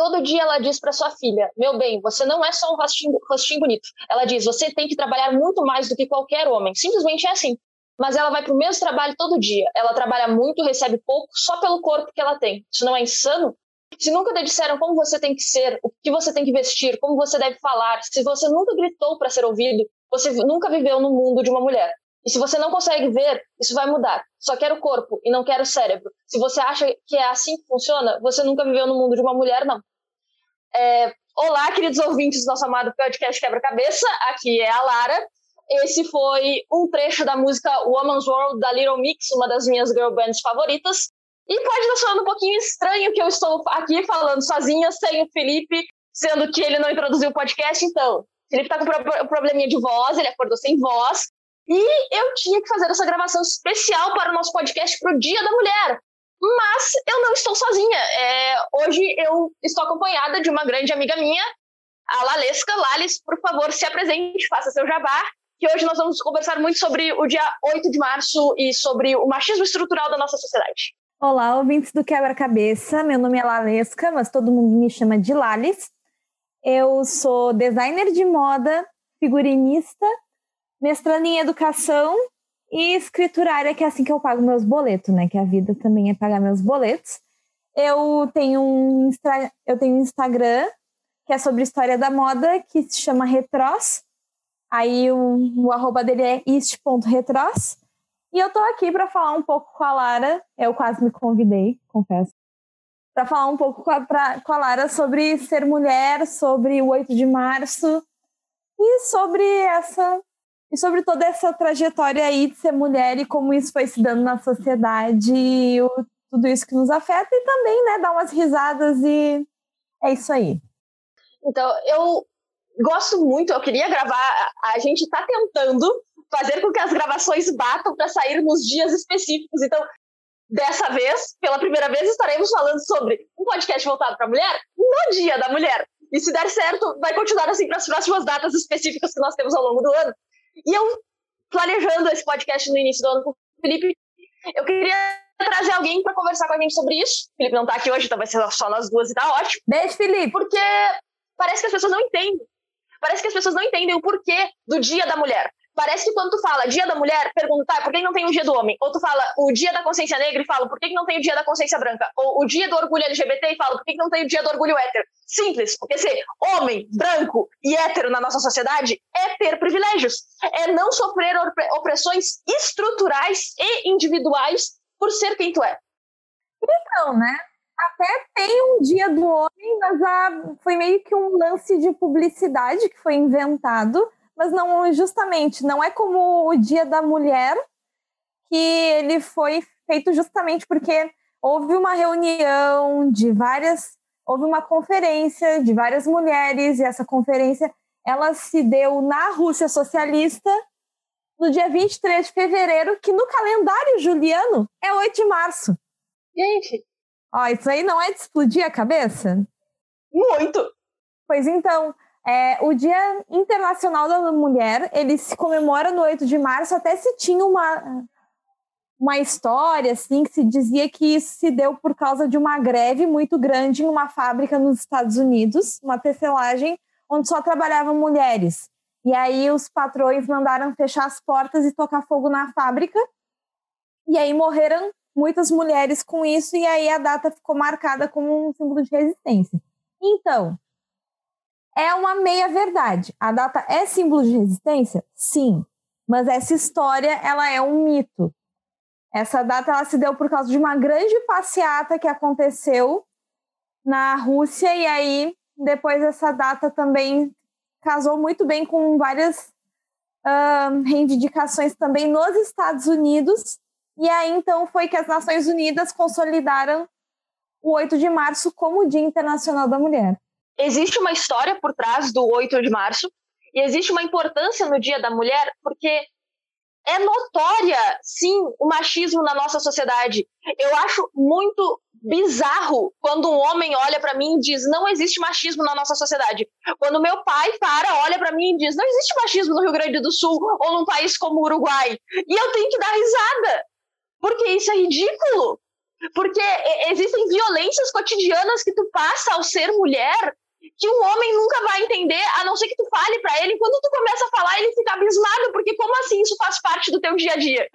Todo dia ela diz para sua filha: Meu bem, você não é só um rostinho, rostinho bonito. Ela diz: Você tem que trabalhar muito mais do que qualquer homem. Simplesmente é assim. Mas ela vai para o mesmo trabalho todo dia. Ela trabalha muito, recebe pouco, só pelo corpo que ela tem. Isso não é insano? Se nunca te disseram como você tem que ser, o que você tem que vestir, como você deve falar, se você nunca gritou para ser ouvido, você nunca viveu no mundo de uma mulher. E se você não consegue ver, isso vai mudar. Só quer o corpo e não quer o cérebro. Se você acha que é assim que funciona, você nunca viveu no mundo de uma mulher, não. É... Olá, queridos ouvintes do nosso amado podcast Quebra-Cabeça. Aqui é a Lara. Esse foi um trecho da música Woman's World da Little Mix, uma das minhas girl bands favoritas. E pode estar soando um pouquinho estranho que eu estou aqui falando sozinha, sem o Felipe, sendo que ele não introduziu o podcast. Então, Felipe está com um probleminha de voz, ele acordou sem voz. E eu tinha que fazer essa gravação especial para o nosso podcast para o Dia da Mulher. Mas eu não estou sozinha. É, hoje eu estou acompanhada de uma grande amiga minha, a Lalesca. Lales, por favor, se apresente, faça seu jabá. Que hoje nós vamos conversar muito sobre o dia 8 de março e sobre o machismo estrutural da nossa sociedade. Olá, ouvintes do Quebra-Cabeça. Meu nome é Lalesca, mas todo mundo me chama de Lales. Eu sou designer de moda, figurinista mestrando em educação e escriturária, que é assim que eu pago meus boletos, né? Que a vida também é pagar meus boletos. Eu tenho um, eu tenho um Instagram que é sobre história da moda, que se chama Retros. Aí o, o arroba dele é ist.retros. E eu tô aqui para falar um pouco com a Lara. Eu quase me convidei, confesso. Para falar um pouco com a, pra, com a Lara sobre ser mulher, sobre o 8 de março e sobre essa e sobre toda essa trajetória aí de ser mulher e como isso foi se dando na sociedade e o, tudo isso que nos afeta e também, né, dar umas risadas e é isso aí. Então, eu gosto muito, eu queria gravar, a gente está tentando fazer com que as gravações batam para sair nos dias específicos. Então, dessa vez, pela primeira vez, estaremos falando sobre um podcast voltado para a mulher no Dia da Mulher. E se der certo, vai continuar assim para as próximas datas específicas que nós temos ao longo do ano. E eu, planejando esse podcast no início do ano com o Felipe, eu queria trazer alguém para conversar com a gente sobre isso. O Felipe não tá aqui hoje, então vai ser só nós duas e tá ótimo. Beijo, Felipe! Porque parece que as pessoas não entendem. Parece que as pessoas não entendem o porquê do Dia da Mulher. Parece que quando tu fala Dia da Mulher, pergunta, ah, por que não tem o Dia do Homem? Ou tu fala o Dia da Consciência Negra e fala, por que não tem o Dia da Consciência Branca? Ou o Dia do Orgulho LGBT e fala, por que não tem o Dia do Orgulho Hétero? Simples, porque ser homem, branco e hétero na nossa sociedade é ter privilégios. É não sofrer opressões estruturais e individuais por ser quem tu é. Então, né? Até tem um dia do homem, mas a, foi meio que um lance de publicidade que foi inventado mas não justamente, não é como o Dia da Mulher, que ele foi feito justamente porque houve uma reunião de várias, houve uma conferência de várias mulheres e essa conferência ela se deu na Rússia socialista no dia 23 de fevereiro, que no calendário juliano é 8 de março. Gente, ó, isso aí não é de explodir a cabeça? Muito. Pois então, é, o Dia Internacional da Mulher, ele se comemora no 8 de março, até se tinha uma, uma história, assim, que se dizia que isso se deu por causa de uma greve muito grande em uma fábrica nos Estados Unidos, uma tecelagem, onde só trabalhavam mulheres. E aí os patrões mandaram fechar as portas e tocar fogo na fábrica, e aí morreram muitas mulheres com isso, e aí a data ficou marcada como um símbolo de resistência. Então, é uma meia-verdade. A data é símbolo de resistência? Sim. Mas essa história, ela é um mito. Essa data ela se deu por causa de uma grande passeata que aconteceu na Rússia e aí depois essa data também casou muito bem com várias uh, reivindicações também nos Estados Unidos e aí então foi que as Nações Unidas consolidaram o 8 de março como Dia Internacional da Mulher existe uma história por trás do 8 de março e existe uma importância no Dia da Mulher porque é notória, sim, o machismo na nossa sociedade. Eu acho muito bizarro quando um homem olha para mim e diz: não existe machismo na nossa sociedade. Quando meu pai para, olha para mim e diz: não existe machismo no Rio Grande do Sul ou num país como o Uruguai. E eu tenho que dar risada, porque isso é ridículo. Porque existem violências cotidianas que tu passa ao ser mulher que um homem nunca vai entender, a não ser que tu fale para ele. Quando tu começa a falar, ele fica abismado, porque como assim isso faz parte do teu dia a dia?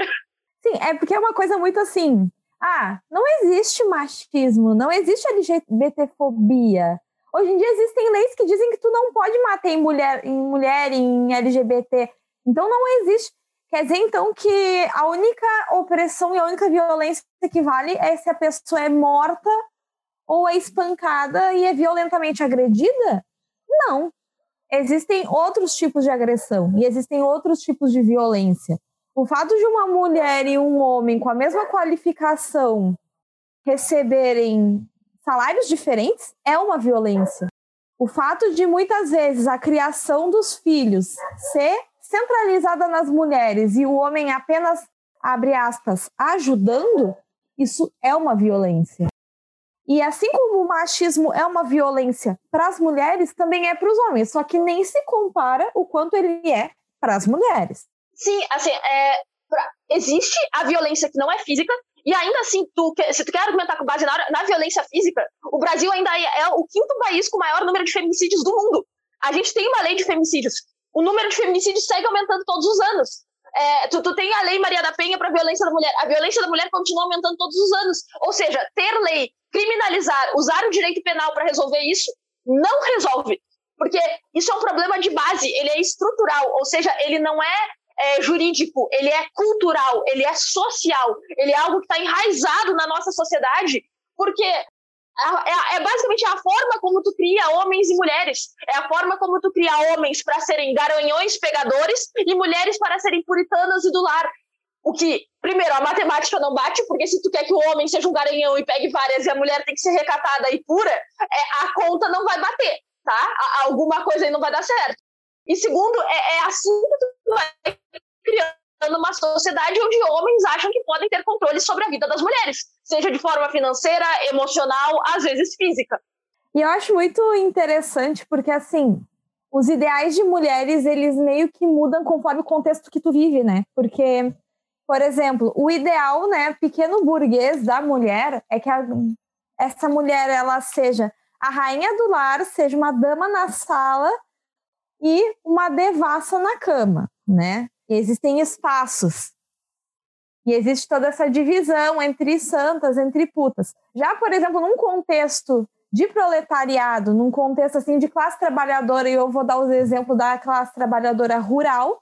Sim, é porque é uma coisa muito assim. Ah, não existe machismo, não existe LGBTfobia. Hoje em dia existem leis que dizem que tu não pode matar em mulher, em mulher, em LGBT. Então não existe. Quer dizer, então, que a única opressão e a única violência que vale é se a pessoa é morta ou é espancada e é violentamente agredida? Não. Existem outros tipos de agressão e existem outros tipos de violência. O fato de uma mulher e um homem com a mesma qualificação receberem salários diferentes é uma violência. O fato de muitas vezes a criação dos filhos ser centralizada nas mulheres e o homem apenas, abre aspas, ajudando, isso é uma violência. E assim como o machismo é uma violência para as mulheres, também é para os homens, só que nem se compara o quanto ele é para as mulheres. Sim, assim, é, pra, existe a violência que não é física, e ainda assim, tu, se tu quer argumentar com base na, na violência física, o Brasil ainda é, é o quinto país com o maior número de feminicídios do mundo. A gente tem uma lei de feminicídios. O número de feminicídios segue aumentando todos os anos. É, tu, tu, tem a lei Maria da Penha para violência da mulher. A violência da mulher continua aumentando todos os anos. Ou seja, ter lei, criminalizar, usar o direito penal para resolver isso, não resolve. Porque isso é um problema de base, ele é estrutural, ou seja, ele não é é, jurídico, ele é cultural, ele é social, ele é algo que está enraizado na nossa sociedade, porque é, é, basicamente a forma como tu cria homens e mulheres. É a forma como tu cria homens para serem garanhões pegadores e mulheres para serem puritanas e do lar. O que, primeiro, a matemática não bate, porque se tu quer que o homem seja um garanhão e pegue várias e a mulher tem que ser recatada e pura, é, a conta não vai bater, tá? Alguma coisa aí não vai dar certo. E segundo, é, é assim que tu vai criando uma sociedade onde homens acham que podem ter controle sobre a vida das mulheres, seja de forma financeira, emocional, às vezes física. E eu acho muito interessante porque assim, os ideais de mulheres, eles meio que mudam conforme o contexto que tu vive, né? Porque, por exemplo, o ideal, né, pequeno burguês da mulher é que a, essa mulher ela seja a rainha do lar, seja uma dama na sala e uma devassa na cama, né? E existem espaços. E existe toda essa divisão entre santas, entre putas. Já, por exemplo, num contexto de proletariado, num contexto assim de classe trabalhadora, e eu vou dar os exemplos da classe trabalhadora rural,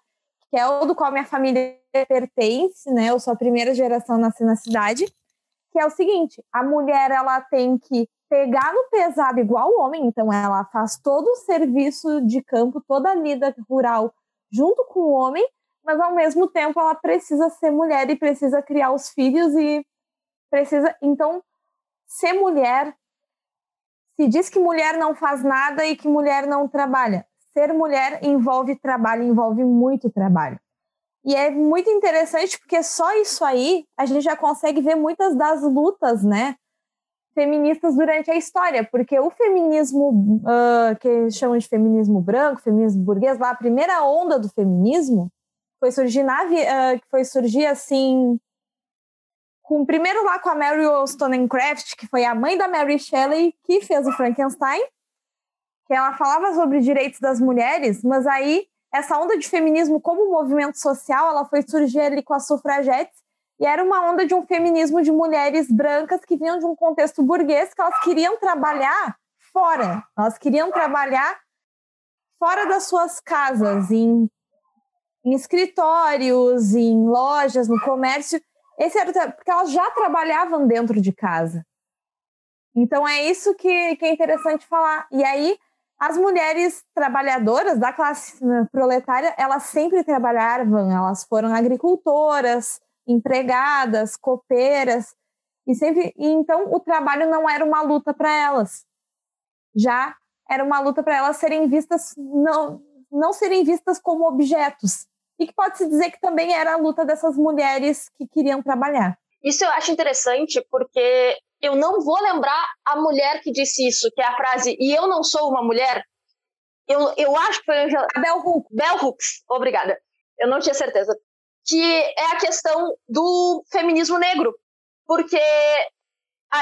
que é o do qual minha família pertence, né? Eu sou a primeira geração nasci na cidade, que é o seguinte: a mulher ela tem que pegar no pesado igual o homem, então ela faz todo o serviço de campo, toda a lida rural junto com o homem, mas ao mesmo tempo ela precisa ser mulher e precisa criar os filhos e precisa. Então, ser mulher se diz que mulher não faz nada e que mulher não trabalha. Ser mulher envolve trabalho, envolve muito trabalho. E é muito interessante porque só isso aí a gente já consegue ver muitas das lutas, né? Feministas durante a história, porque o feminismo uh, que chamam de feminismo branco, feminismo burguês, lá a primeira onda do feminismo, foi surgir na uh, foi surgir assim com primeiro lá com a Mary Wollstonecraft, que foi a mãe da Mary Shelley que fez o Frankenstein, ela falava sobre direitos das mulheres, mas aí essa onda de feminismo como movimento social, ela foi surgir ali com as sufragetes e era uma onda de um feminismo de mulheres brancas que vinham de um contexto burguês que elas queriam trabalhar fora, elas queriam trabalhar fora das suas casas, em em escritórios, em lojas, no comércio. Esse era porque elas já trabalhavam dentro de casa. Então é isso que, que é interessante falar. E aí as mulheres trabalhadoras da classe né, proletária, elas sempre trabalhavam, elas foram agricultoras, empregadas, copeiras, e sempre, e então o trabalho não era uma luta para elas. Já era uma luta para elas serem vistas não não serem vistas como objetos, e que pode-se dizer que também era a luta dessas mulheres que queriam trabalhar. Isso eu acho interessante porque eu não vou lembrar a mulher que disse isso, que é a frase e eu não sou uma mulher. Eu, eu acho que foi a Bell Hooks. Bell Hooks, obrigada. Eu não tinha certeza. Que é a questão do feminismo negro. Porque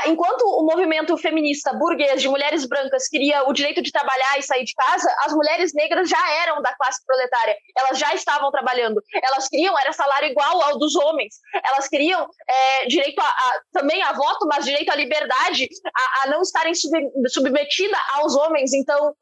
enquanto o movimento feminista burguês de mulheres brancas queria o direito de trabalhar e sair de casa, as mulheres negras já eram da classe proletária, elas já estavam trabalhando, elas queriam era salário igual ao dos homens, elas queriam é, direito a, a, também a voto, mas direito à liberdade, a, a não estarem sub, submetida aos homens. Então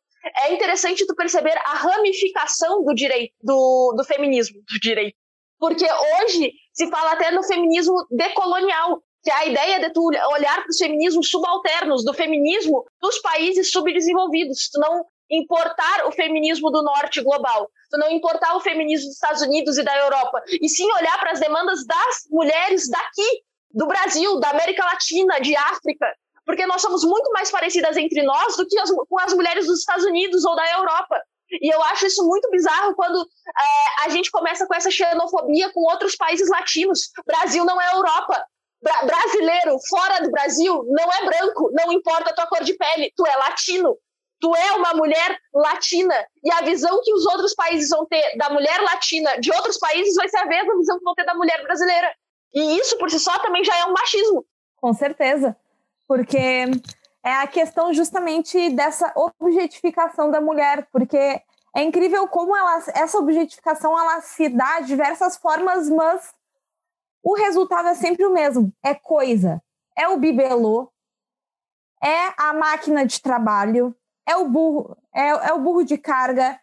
é interessante tu perceber a ramificação do direito, do, do feminismo, do direito. Porque hoje se fala até no feminismo decolonial, que é a ideia de tu olhar para os feminismos subalternos, do feminismo dos países subdesenvolvidos, tu não importar o feminismo do norte global, tu não importar o feminismo dos Estados Unidos e da Europa, e sim olhar para as demandas das mulheres daqui, do Brasil, da América Latina, de África, porque nós somos muito mais parecidas entre nós do que as, com as mulheres dos Estados Unidos ou da Europa. E eu acho isso muito bizarro quando é, a gente começa com essa xenofobia com outros países latinos. Brasil não é Europa. Bra brasileiro fora do Brasil não é branco, não importa a tua cor de pele, tu é latino. Tu é uma mulher latina. E a visão que os outros países vão ter da mulher latina de outros países vai ser a mesma visão que vão ter da mulher brasileira. E isso por si só também já é um machismo. Com certeza. Porque é a questão justamente dessa objetificação da mulher, porque é incrível como ela, essa objetificação ela se dá de diversas formas, mas o resultado é sempre o mesmo: é coisa, é o bibelô, é a máquina de trabalho, é o burro, é, é o burro de carga,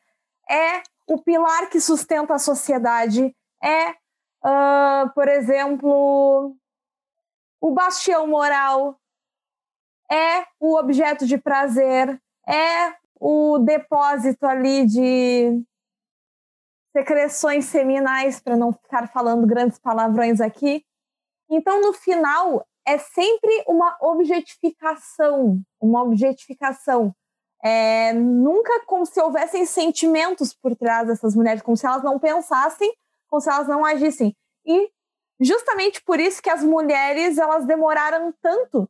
é o pilar que sustenta a sociedade, é, uh, por exemplo, o bastião moral, é o objeto de prazer, é o depósito ali de secreções seminais, para não ficar falando grandes palavrões aqui. Então, no final, é sempre uma objetificação, uma objetificação. É, nunca como se houvessem sentimentos por trás dessas mulheres, como se elas não pensassem, como se elas não agissem. E justamente por isso que as mulheres elas demoraram tanto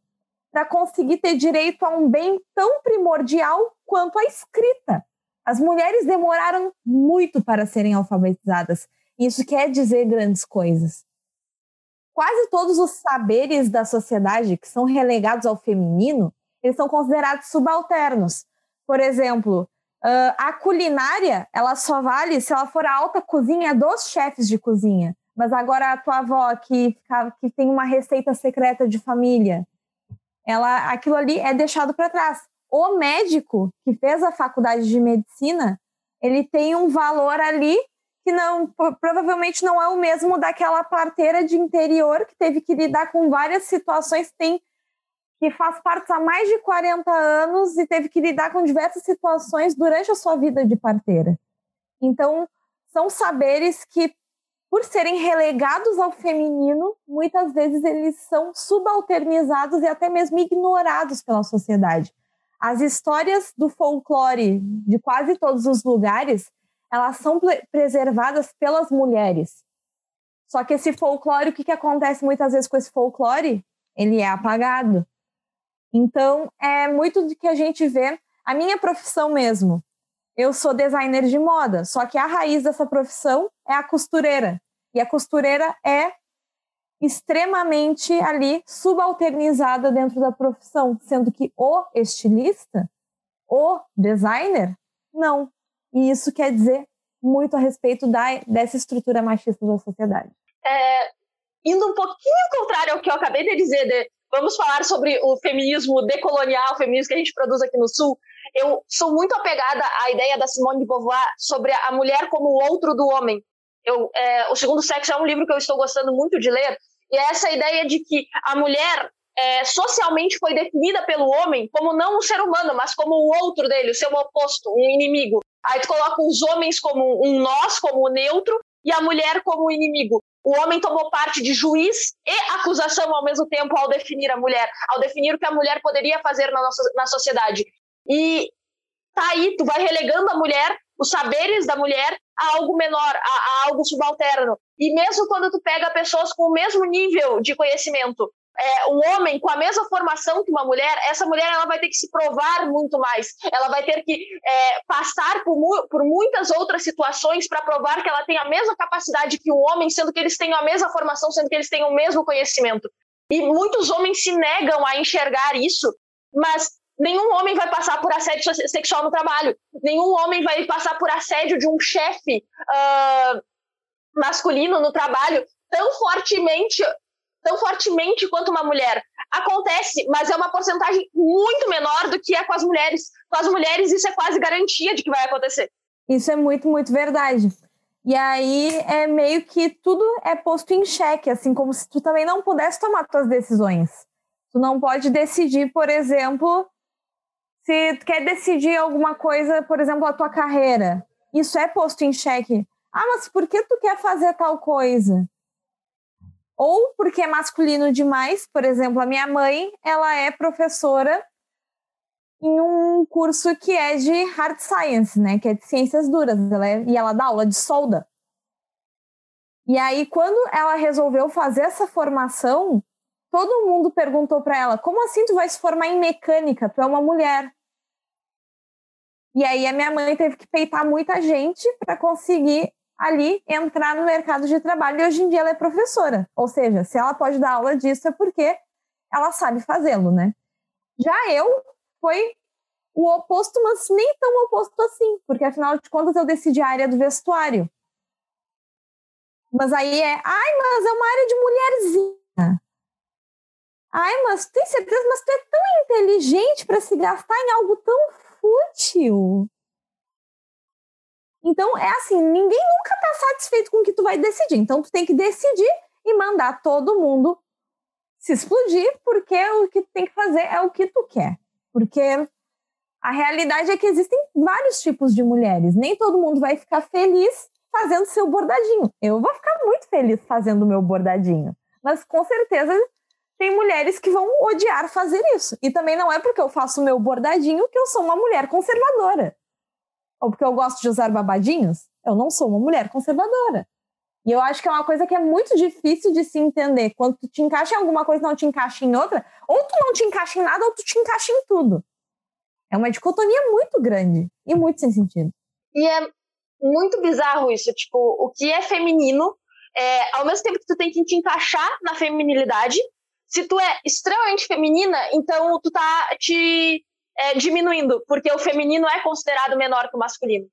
para conseguir ter direito a um bem tão primordial quanto a escrita. As mulheres demoraram muito para serem alfabetizadas. Isso quer dizer grandes coisas. Quase todos os saberes da sociedade que são relegados ao feminino, eles são considerados subalternos. Por exemplo, a culinária, ela só vale se ela for a alta cozinha dos chefes de cozinha. Mas agora a tua avó que, que tem uma receita secreta de família, ela, aquilo ali é deixado para trás o médico que fez a faculdade de medicina, ele tem um valor ali que não provavelmente não é o mesmo daquela parteira de interior que teve que lidar com várias situações, tem que faz parte há mais de 40 anos e teve que lidar com diversas situações durante a sua vida de parteira. Então, são saberes que por serem relegados ao feminino, muitas vezes eles são subalternizados e até mesmo ignorados pela sociedade. As histórias do folclore de quase todos os lugares, elas são preservadas pelas mulheres. Só que esse folclore, o que, que acontece muitas vezes com esse folclore? Ele é apagado. Então, é muito do que a gente vê. A minha profissão mesmo, eu sou designer de moda, só que a raiz dessa profissão é a costureira. E a costureira é extremamente ali subalternizada dentro da profissão, sendo que o estilista, o designer, não. E isso quer dizer muito a respeito da, dessa estrutura machista da sociedade. É, indo um pouquinho contrário ao que eu acabei de dizer, de, vamos falar sobre o feminismo decolonial, o feminismo que a gente produz aqui no Sul. Eu sou muito apegada à ideia da Simone de Beauvoir sobre a mulher como o outro do homem. Eu, é, o Segundo Sexo é um livro que eu estou gostando muito de ler, e é essa ideia de que a mulher é, socialmente foi definida pelo homem como não um ser humano, mas como o outro dele, o seu oposto, um inimigo. Aí tu coloca os homens como um nós, como neutro, e a mulher como inimigo. O homem tomou parte de juiz e acusação ao mesmo tempo ao definir a mulher, ao definir o que a mulher poderia fazer na, nossa, na sociedade. E tá aí, tu vai relegando a mulher, os saberes da mulher, a algo menor, a, a algo subalterno. E mesmo quando tu pega pessoas com o mesmo nível de conhecimento, é, um homem com a mesma formação que uma mulher, essa mulher ela vai ter que se provar muito mais. Ela vai ter que é, passar por, por, muitas outras situações para provar que ela tem a mesma capacidade que um homem, sendo que eles têm a mesma formação, sendo que eles têm o mesmo conhecimento. E muitos homens se negam a enxergar isso, mas nenhum homem vai passar por assédio sexual no trabalho, nenhum homem vai passar por assédio de um chefe uh, masculino no trabalho tão fortemente, tão fortemente quanto uma mulher. Acontece, mas é uma porcentagem muito menor do que é com as mulheres. Com as mulheres, isso é quase garantia de que vai acontecer. Isso é muito, muito verdade. E aí é meio que tudo é posto em xeque, assim como se tu também não pudesse tomar tuas decisões. Tu não pode decidir, por exemplo, se tu quer decidir alguma coisa, por exemplo, a tua carreira. Isso é posto em xeque. Ah, mas por que tu quer fazer tal coisa? Ou porque é masculino demais, por exemplo, a minha mãe, ela é professora em um curso que é de hard science, né, que é de ciências duras, ela é, e ela dá aula de solda. E aí quando ela resolveu fazer essa formação, todo mundo perguntou para ela: "Como assim tu vai se formar em mecânica? Tu é uma mulher?" E aí a minha mãe teve que peitar muita gente para conseguir ali entrar no mercado de trabalho e hoje em dia ela é professora. Ou seja, se ela pode dar aula disso é porque ela sabe fazê-lo, né? Já eu foi o oposto, mas nem tão oposto assim, porque afinal de contas eu decidi a área do vestuário. Mas aí é, ai, mas é uma área de mulherzinha. Ai, mas tem certeza, mas tu é tão inteligente para se gastar em algo tão fútil. Então, é assim, ninguém nunca está satisfeito com o que tu vai decidir. Então, tu tem que decidir e mandar todo mundo se explodir, porque o que tu tem que fazer é o que tu quer. Porque a realidade é que existem vários tipos de mulheres. Nem todo mundo vai ficar feliz fazendo seu bordadinho. Eu vou ficar muito feliz fazendo meu bordadinho. Mas com certeza tem mulheres que vão odiar fazer isso. E também não é porque eu faço meu bordadinho que eu sou uma mulher conservadora ou porque eu gosto de usar babadinhos, eu não sou uma mulher conservadora. E eu acho que é uma coisa que é muito difícil de se entender. Quando tu te encaixa em alguma coisa não te encaixa em outra, ou tu não te encaixa em nada, ou tu te encaixa em tudo. É uma dicotomia muito grande e muito sem sentido. E é muito bizarro isso. Tipo, o que é feminino, é, ao mesmo tempo que tu tem que te encaixar na feminilidade, se tu é extremamente feminina, então tu tá te é, diminuindo, porque o feminino é considerado menor que o masculino.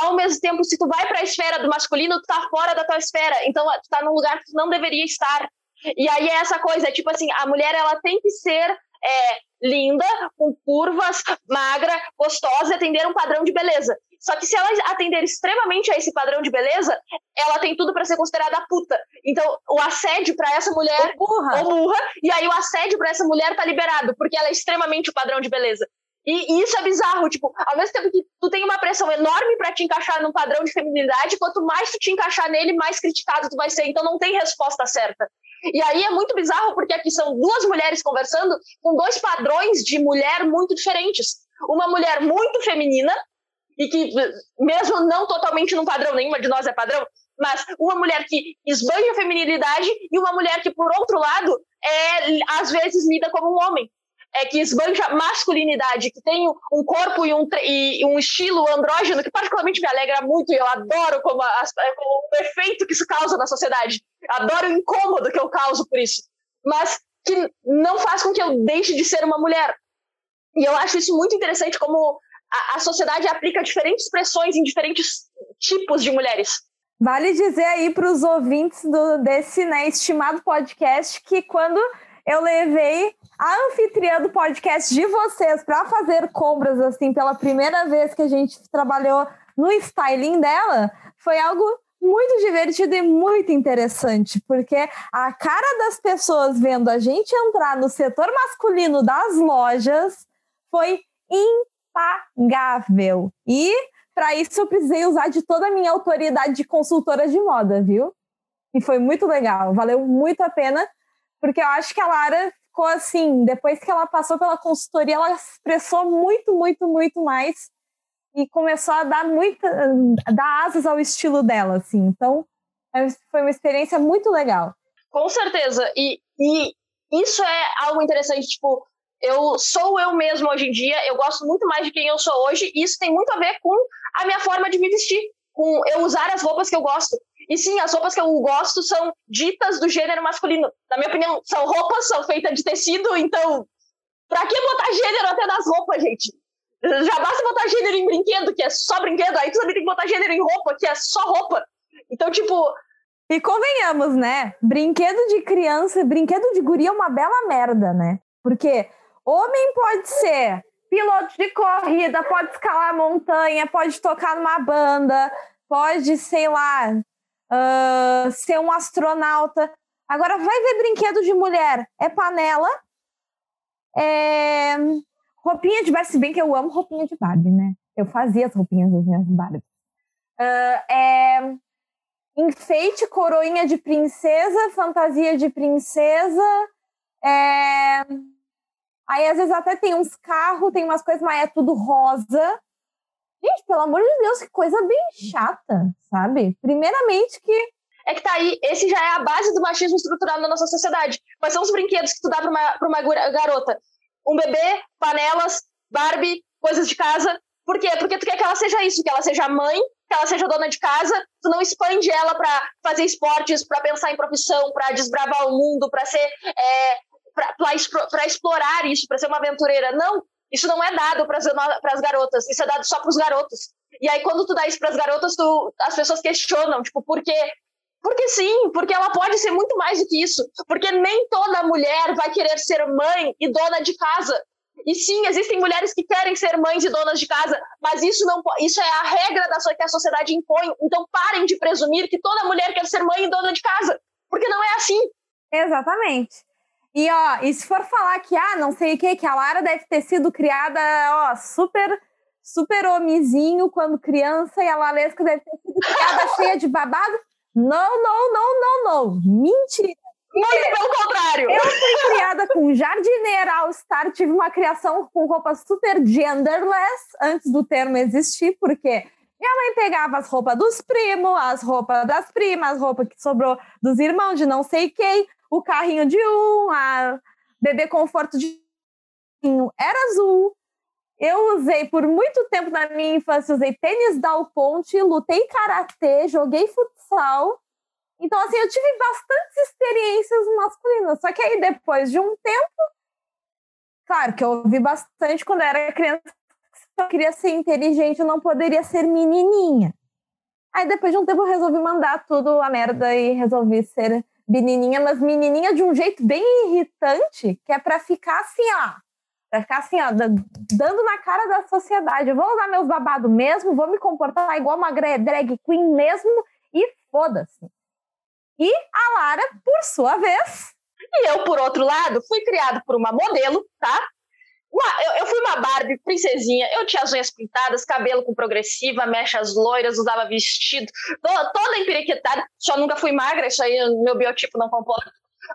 Ao mesmo tempo, se tu vai para a esfera do masculino, tu tá fora da tua esfera, então tu tá num lugar que tu não deveria estar. E aí é essa coisa, tipo assim, a mulher ela tem que ser é, linda, com curvas, magra, gostosa, atender um padrão de beleza. Só que se ela atender extremamente a esse padrão de beleza, ela tem tudo para ser considerada puta. Então, o assédio para essa mulher ou burra. ou burra, e aí o assédio para essa mulher tá liberado, porque ela é extremamente o padrão de beleza. E, e, isso é bizarro, tipo, ao mesmo tempo que tu tem uma pressão enorme para te encaixar num padrão de feminilidade, quanto mais tu te encaixar nele, mais criticado tu vai ser. Então não tem resposta certa. E aí é muito bizarro porque aqui são duas mulheres conversando com dois padrões de mulher muito diferentes. Uma mulher muito feminina e que, mesmo não totalmente num padrão, nenhuma de nós é padrão, mas uma mulher que esbanja a feminilidade e uma mulher que, por outro lado, é, às vezes lida como um homem. É que esbanja masculinidade, que tem um corpo e um, e um estilo andrógeno que particularmente me alegra muito e eu adoro como, a, como o efeito que isso causa na sociedade. Adoro o incômodo que eu causo por isso. Mas que não faz com que eu deixe de ser uma mulher. E eu acho isso muito interessante como a, a sociedade aplica diferentes pressões em diferentes tipos de mulheres. Vale dizer aí para os ouvintes do, desse né, estimado podcast que quando eu levei a anfitriã do podcast de vocês para fazer compras assim pela primeira vez que a gente trabalhou no styling dela, foi algo muito divertido e muito interessante, porque a cara das pessoas vendo a gente entrar no setor masculino das lojas foi impagável. E para isso eu precisei usar de toda a minha autoridade de consultora de moda, viu? E foi muito legal, valeu muito a pena, porque eu acho que a Lara ficou assim, depois que ela passou pela consultoria, ela expressou muito, muito, muito mais e começou a dar muita, dar asas ao estilo dela, assim. Então, é, foi uma experiência muito legal. Com certeza. E, e isso é algo interessante, tipo, eu sou eu mesmo hoje em dia, eu gosto muito mais de quem eu sou hoje, e isso tem muito a ver com a minha forma de me vestir, com eu usar as roupas que eu gosto. E sim, as roupas que eu gosto são ditas do gênero masculino. Na minha opinião, são roupas, são feitas de tecido, então. Pra que botar gênero até nas roupas, gente? Já basta botar gênero em brinquedo, que é só brinquedo, aí tu também tem que botar gênero em roupa, que é só roupa. Então, tipo. E convenhamos, né? Brinquedo de criança, brinquedo de guria é uma bela merda, né? Porque homem pode ser piloto de corrida, pode escalar montanha, pode tocar numa banda, pode, sei lá, uh, ser um astronauta. Agora vai ver brinquedo de mulher. É panela, é roupinha de Barbie, se bem que eu amo roupinha de Barbie, né? Eu fazia as roupinhas das minhas Barbie. Uh, é enfeite, coroinha de princesa, fantasia de princesa. É... Aí às vezes até tem uns carros, tem umas coisas, mas é tudo rosa. Gente, pelo amor de Deus, que coisa bem chata, sabe? Primeiramente que. É que tá aí, esse já é a base do machismo estrutural na nossa sociedade. Quais são os brinquedos que tu dá pra uma, pra uma garota? Um bebê, panelas, Barbie, coisas de casa. Por quê? Porque tu quer que ela seja isso, que ela seja mãe, que ela seja dona de casa, tu não expande ela para fazer esportes, para pensar em profissão, para desbravar o mundo, para ser é, para explorar isso, para ser uma aventureira. Não, isso não é dado para as garotas, isso é dado só para os garotos. E aí, quando tu dá isso para as garotas, tu, as pessoas questionam, tipo, por quê? Porque sim, porque ela pode ser muito mais do que isso. Porque nem toda mulher vai querer ser mãe e dona de casa. E sim, existem mulheres que querem ser mães e donas de casa, mas isso não isso é a regra da que a sociedade impõe. Então parem de presumir que toda mulher quer ser mãe e dona de casa, porque não é assim. Exatamente. E ó, e se for falar que ah, não sei o que, que a Lara deve ter sido criada, ó, super super homizinho quando criança e a Lalesca deve ter sido criada cheia de babado. Não, não, não, não, não. Mentira. Muito pelo contrário. Eu fui criada com jardineira All Star, tive uma criação com roupas super genderless antes do termo existir, porque minha mãe pegava as roupas dos primos, as roupas das primas, as roupas que sobrou dos irmãos de não sei quem, o carrinho de um, a bebê conforto de um era azul. Eu usei por muito tempo na minha infância, usei tênis Dal Ponte, lutei karatê, joguei futsal. Então, assim, eu tive bastantes experiências masculinas. Só que aí, depois de um tempo, claro que eu ouvi bastante quando era criança, eu queria ser inteligente, eu não poderia ser menininha. Aí, depois de um tempo, eu resolvi mandar tudo a merda e resolvi ser menininha, mas menininha de um jeito bem irritante, que é para ficar assim, ó. Pra ficar assim, ó, dando na cara da sociedade. Eu vou usar meus babados mesmo, vou me comportar igual uma drag queen mesmo e foda-se. E a Lara, por sua vez. E eu, por outro lado, fui criado por uma modelo, tá? Eu, eu, fui uma Barbie princesinha, eu tinha as unhas pintadas, cabelo com progressiva, mechas loiras, usava vestido, toda, toda emperequetada, só nunca fui magra, isso aí meu biotipo não comporta.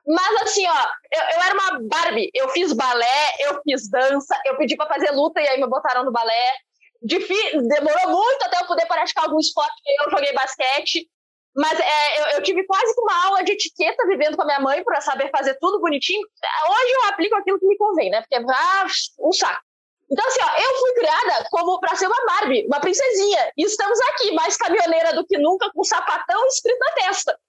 Mas assim, ó, eu, eu, era uma Barbie, eu fiz balé, eu fiz dança, eu pedi para fazer luta e aí me botaram no balé. Demorou muito até eu poder praticar algum esporte, eu joguei basquete. Mas é, eu, eu, tive quase que uma aula de etiqueta vivendo com a minha mãe para saber fazer tudo bonitinho. Hoje eu aplico aquilo que me convém, né? Porque, ah, um saco. Então, assim, ó, eu fui criada como para ser uma Barbie, uma princesinha. E estamos aqui, mais caminhoneira do que nunca, com sapatão escrito na testa.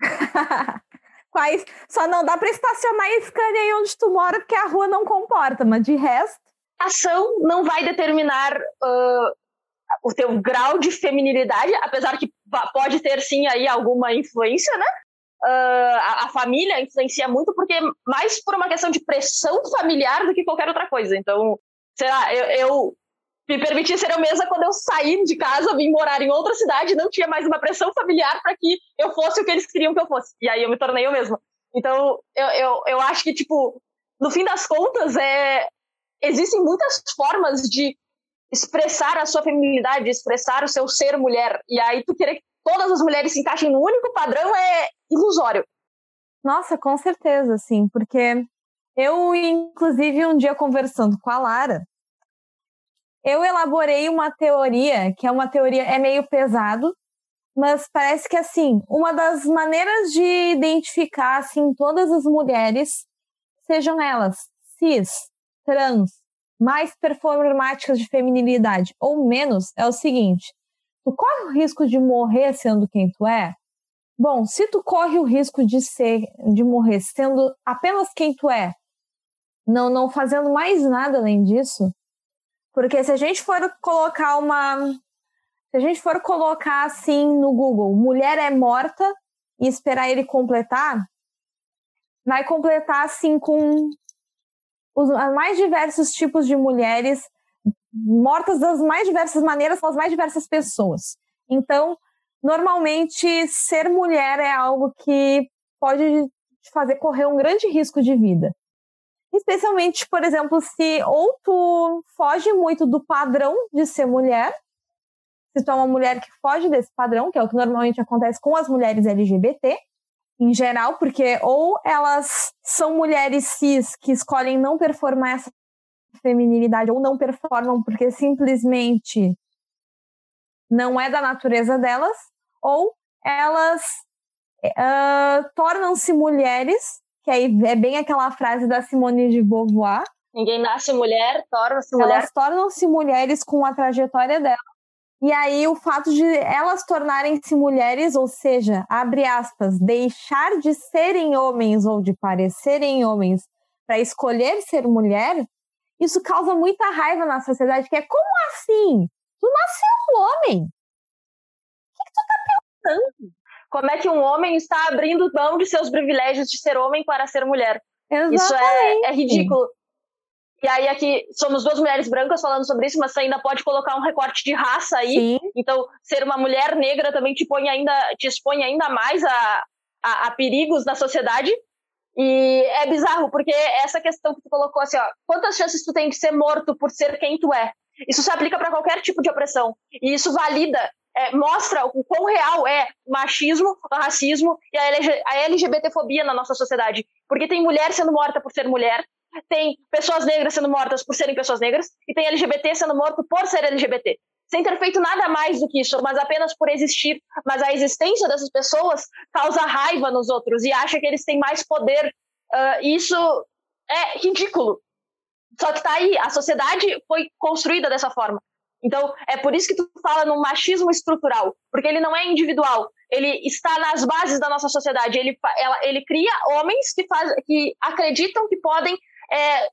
Quais? Só não dá para estacionar e Scania aí onde tu mora, porque a rua não comporta, mas de resto. A ação não vai determinar uh, o teu grau de feminilidade, apesar que pode ter sim aí alguma influência, né? Uh, a, a, família influencia muito porque mais por uma questão de pressão familiar do que qualquer outra coisa. Então, sei lá, eu, eu me permiti ser eu mesma quando eu saí de casa, vim morar em outra cidade, não tinha mais uma pressão familiar para que eu fosse o que eles queriam que eu fosse. E aí eu me tornei eu mesma. Então, eu, eu, eu acho que, tipo, no fim das contas, é, existem muitas formas de expressar a sua feminilidade, expressar o seu ser mulher. E aí tu querer que todas as mulheres se encaixem no único padrão é ilusório. Nossa, com certeza, sim, porque eu, inclusive, um dia conversando com a Lara, eu elaborei uma teoria, que é uma teoria, é meio pesado, mas parece que, assim, uma das maneiras de identificar, assim, todas as mulheres, sejam elas cis, trans, mais performáticas de feminilidade ou menos é o seguinte: tu corre o risco de morrer sendo quem tu é? Bom, se tu corre o risco de ser, de morrer sendo apenas quem tu é, não, não fazendo mais nada além disso, porque se a gente for colocar uma, se a gente for colocar assim no Google, mulher é morta e esperar ele completar, vai completar assim com os mais diversos tipos de mulheres mortas das mais diversas maneiras pelas mais diversas pessoas. Então, normalmente, ser mulher é algo que pode te fazer correr um grande risco de vida. Especialmente, por exemplo, se ou tu foge muito do padrão de ser mulher, se tu é uma mulher que foge desse padrão, que é o que normalmente acontece com as mulheres LGBT, em geral, porque ou elas são mulheres cis que escolhem não performar essa feminilidade ou não performam porque simplesmente não é da natureza delas, ou elas uh, tornam-se mulheres, que aí é bem aquela frase da Simone de Beauvoir. Ninguém nasce mulher, torna-se mulher. Elas tornam-se mulheres com a trajetória dela. E aí o fato de elas tornarem-se mulheres, ou seja, abre aspas, deixar de serem homens ou de parecerem homens para escolher ser mulher, isso causa muita raiva na sociedade, que é como assim? Tu nasceu um homem. O que, que tu tá pensando? Como é que um homem está abrindo mão de seus privilégios de ser homem para ser mulher? Exatamente. Isso é, é ridículo. E aí aqui somos duas mulheres brancas falando sobre isso, mas você ainda pode colocar um recorte de raça aí. Sim. Então, ser uma mulher negra também te põe ainda, te expõe ainda mais a, a, a, perigos na sociedade. E é bizarro, porque essa questão que tu colocou assim, ó, quantas chances tu tem de ser morto por ser quem tu é? Isso se aplica para qualquer tipo de opressão. E isso valida, é, mostra o quão real é o machismo, o racismo e a, LG, a LGBTfobia na nossa sociedade. Porque tem mulher sendo morta por ser mulher, tem pessoas negras sendo mortas por serem pessoas negras, e tem LGBT sendo morto por ser LGBT sem ter feito nada mais do que isso, mas apenas por existir. Mas a existência dessas pessoas causa raiva nos outros e acha que eles têm mais poder. Uh, isso é ridículo. Só que tá aí, a sociedade foi construída dessa forma. Então, é por isso que tu fala no machismo estrutural, porque ele não é individual, ele está nas bases da nossa sociedade. Ele, ela, ele cria homens que, faz, que acreditam que podem é,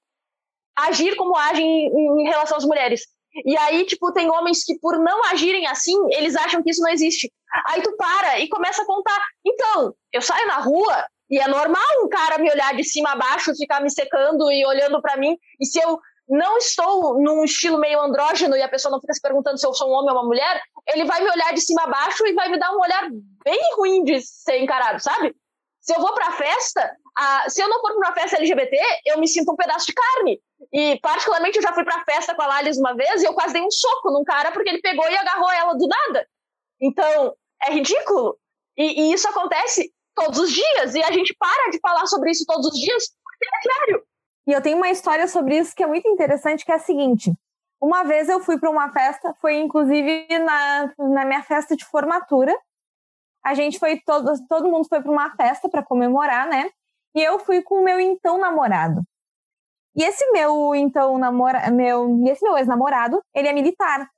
agir como agem em, relação às mulheres. E aí, tipo, tem homens que, por não agirem assim, eles acham que isso não existe. Aí tu para e começa a contar. Então, eu saio na rua e é normal um cara me olhar de cima a baixo, ficar me secando e olhando para mim. E se eu não estou num estilo meio andrógeno e a pessoa não fica se perguntando se eu sou um homem ou uma mulher, ele vai me olhar de cima a baixo e vai me dar um olhar bem ruim de ser encarado, sabe? Se eu vou pra festa, a, se eu não for pra uma festa LGBT, eu me sinto um pedaço de carne. E, particularmente, eu já fui pra festa com a Lalis uma vez e eu quase dei um soco num cara porque ele pegou e agarrou ela do nada. Então, é ridículo. E, e isso acontece todos os dias. E a gente para de falar sobre isso todos os dias porque é diário. E eu tenho uma história sobre isso que é muito interessante, que é a seguinte. Uma vez eu fui para uma festa, foi inclusive na, na minha festa de formatura. A gente foi, todo, todo mundo foi para uma festa para comemorar, né? E eu fui com o meu então namorado. E esse meu então namorado, meu, esse meu ex-namorado, ele é militar.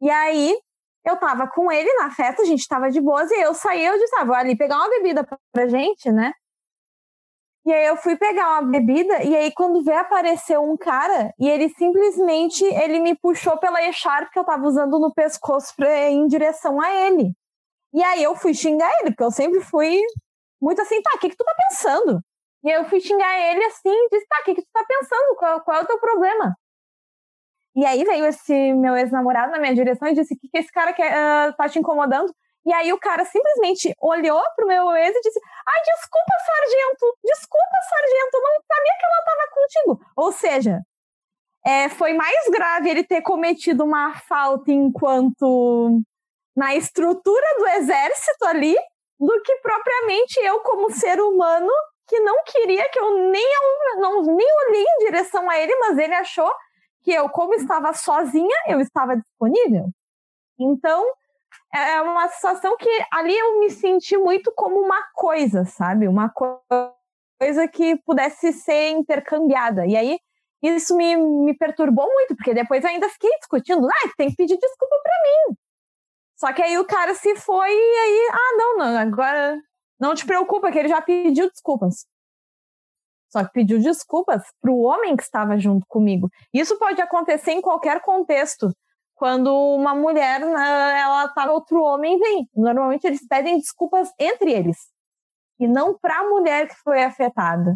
E aí eu tava com ele na festa, a gente tava de boas e eu saí, eu disse, ah, vou ali pegar uma bebida pra gente, né? E aí eu fui pegar uma bebida e aí quando vê apareceu um cara e ele simplesmente ele me puxou pela echarpe que eu tava usando no pescoço pra, em direção a ele. E aí eu fui xingar ele, porque eu sempre fui muito assim, tá, o que que tu tá pensando? E eu fui xingar ele assim, disse, tá, o que, que tu tá pensando? Qual, qual é o teu problema? E aí veio esse meu ex-namorado na minha direção e disse, o que, que esse cara quer, uh, tá te incomodando? E aí o cara simplesmente olhou pro meu ex e disse, ai, desculpa, sargento, desculpa, sargento, não sabia que ela tava contigo. Ou seja, é, foi mais grave ele ter cometido uma falta enquanto na estrutura do exército ali do que propriamente eu como ser humano que não queria que eu nem, não, nem olhei em direção a ele, mas ele achou que eu, como estava sozinha, eu estava disponível. Então, é, é uma situação que ali eu me senti muito como uma coisa, sabe? Uma coisa que pudesse ser intercambiada. E aí, isso me, me perturbou muito, porque depois eu ainda fiquei discutindo, ah, tem que pedir desculpa para mim. Só que aí o cara se foi e aí, ah, não, não, agora não te preocupa, que ele já pediu desculpas. Só que pediu desculpas para o homem que estava junto comigo. Isso pode acontecer em qualquer contexto. Quando uma mulher, né, ela tá outro homem vem. Normalmente eles pedem desculpas entre eles. E não para a mulher que foi afetada.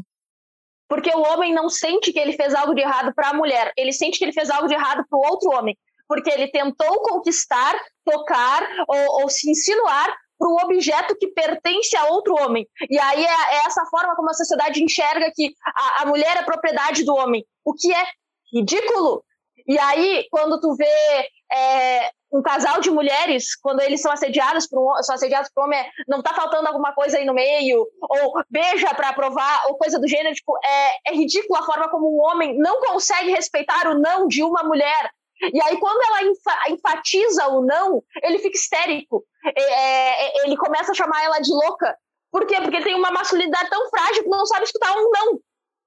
Porque o homem não sente que ele fez algo de errado para a mulher, ele sente que ele fez algo de errado para o outro homem, porque ele tentou conquistar, tocar ou, ou se insinuar para um objeto que pertence a outro homem. E aí é, é, essa forma como a sociedade enxerga que a, a mulher é propriedade do homem, o que é ridículo. E aí, quando tu vê é, um casal de mulheres, quando eles são assediados por um, são assediados por um homem, não tá faltando alguma coisa aí no meio, ou beija para provar, ou coisa do gênero, tipo, é, é ridículo a forma como um homem não consegue respeitar o não de uma mulher. E aí, quando ela enfatiza o não, ele fica histérico. É, é, ele começa a chamar ela de louca. Por quê? Porque tem uma masculinidade tão frágil que não sabe escutar um não.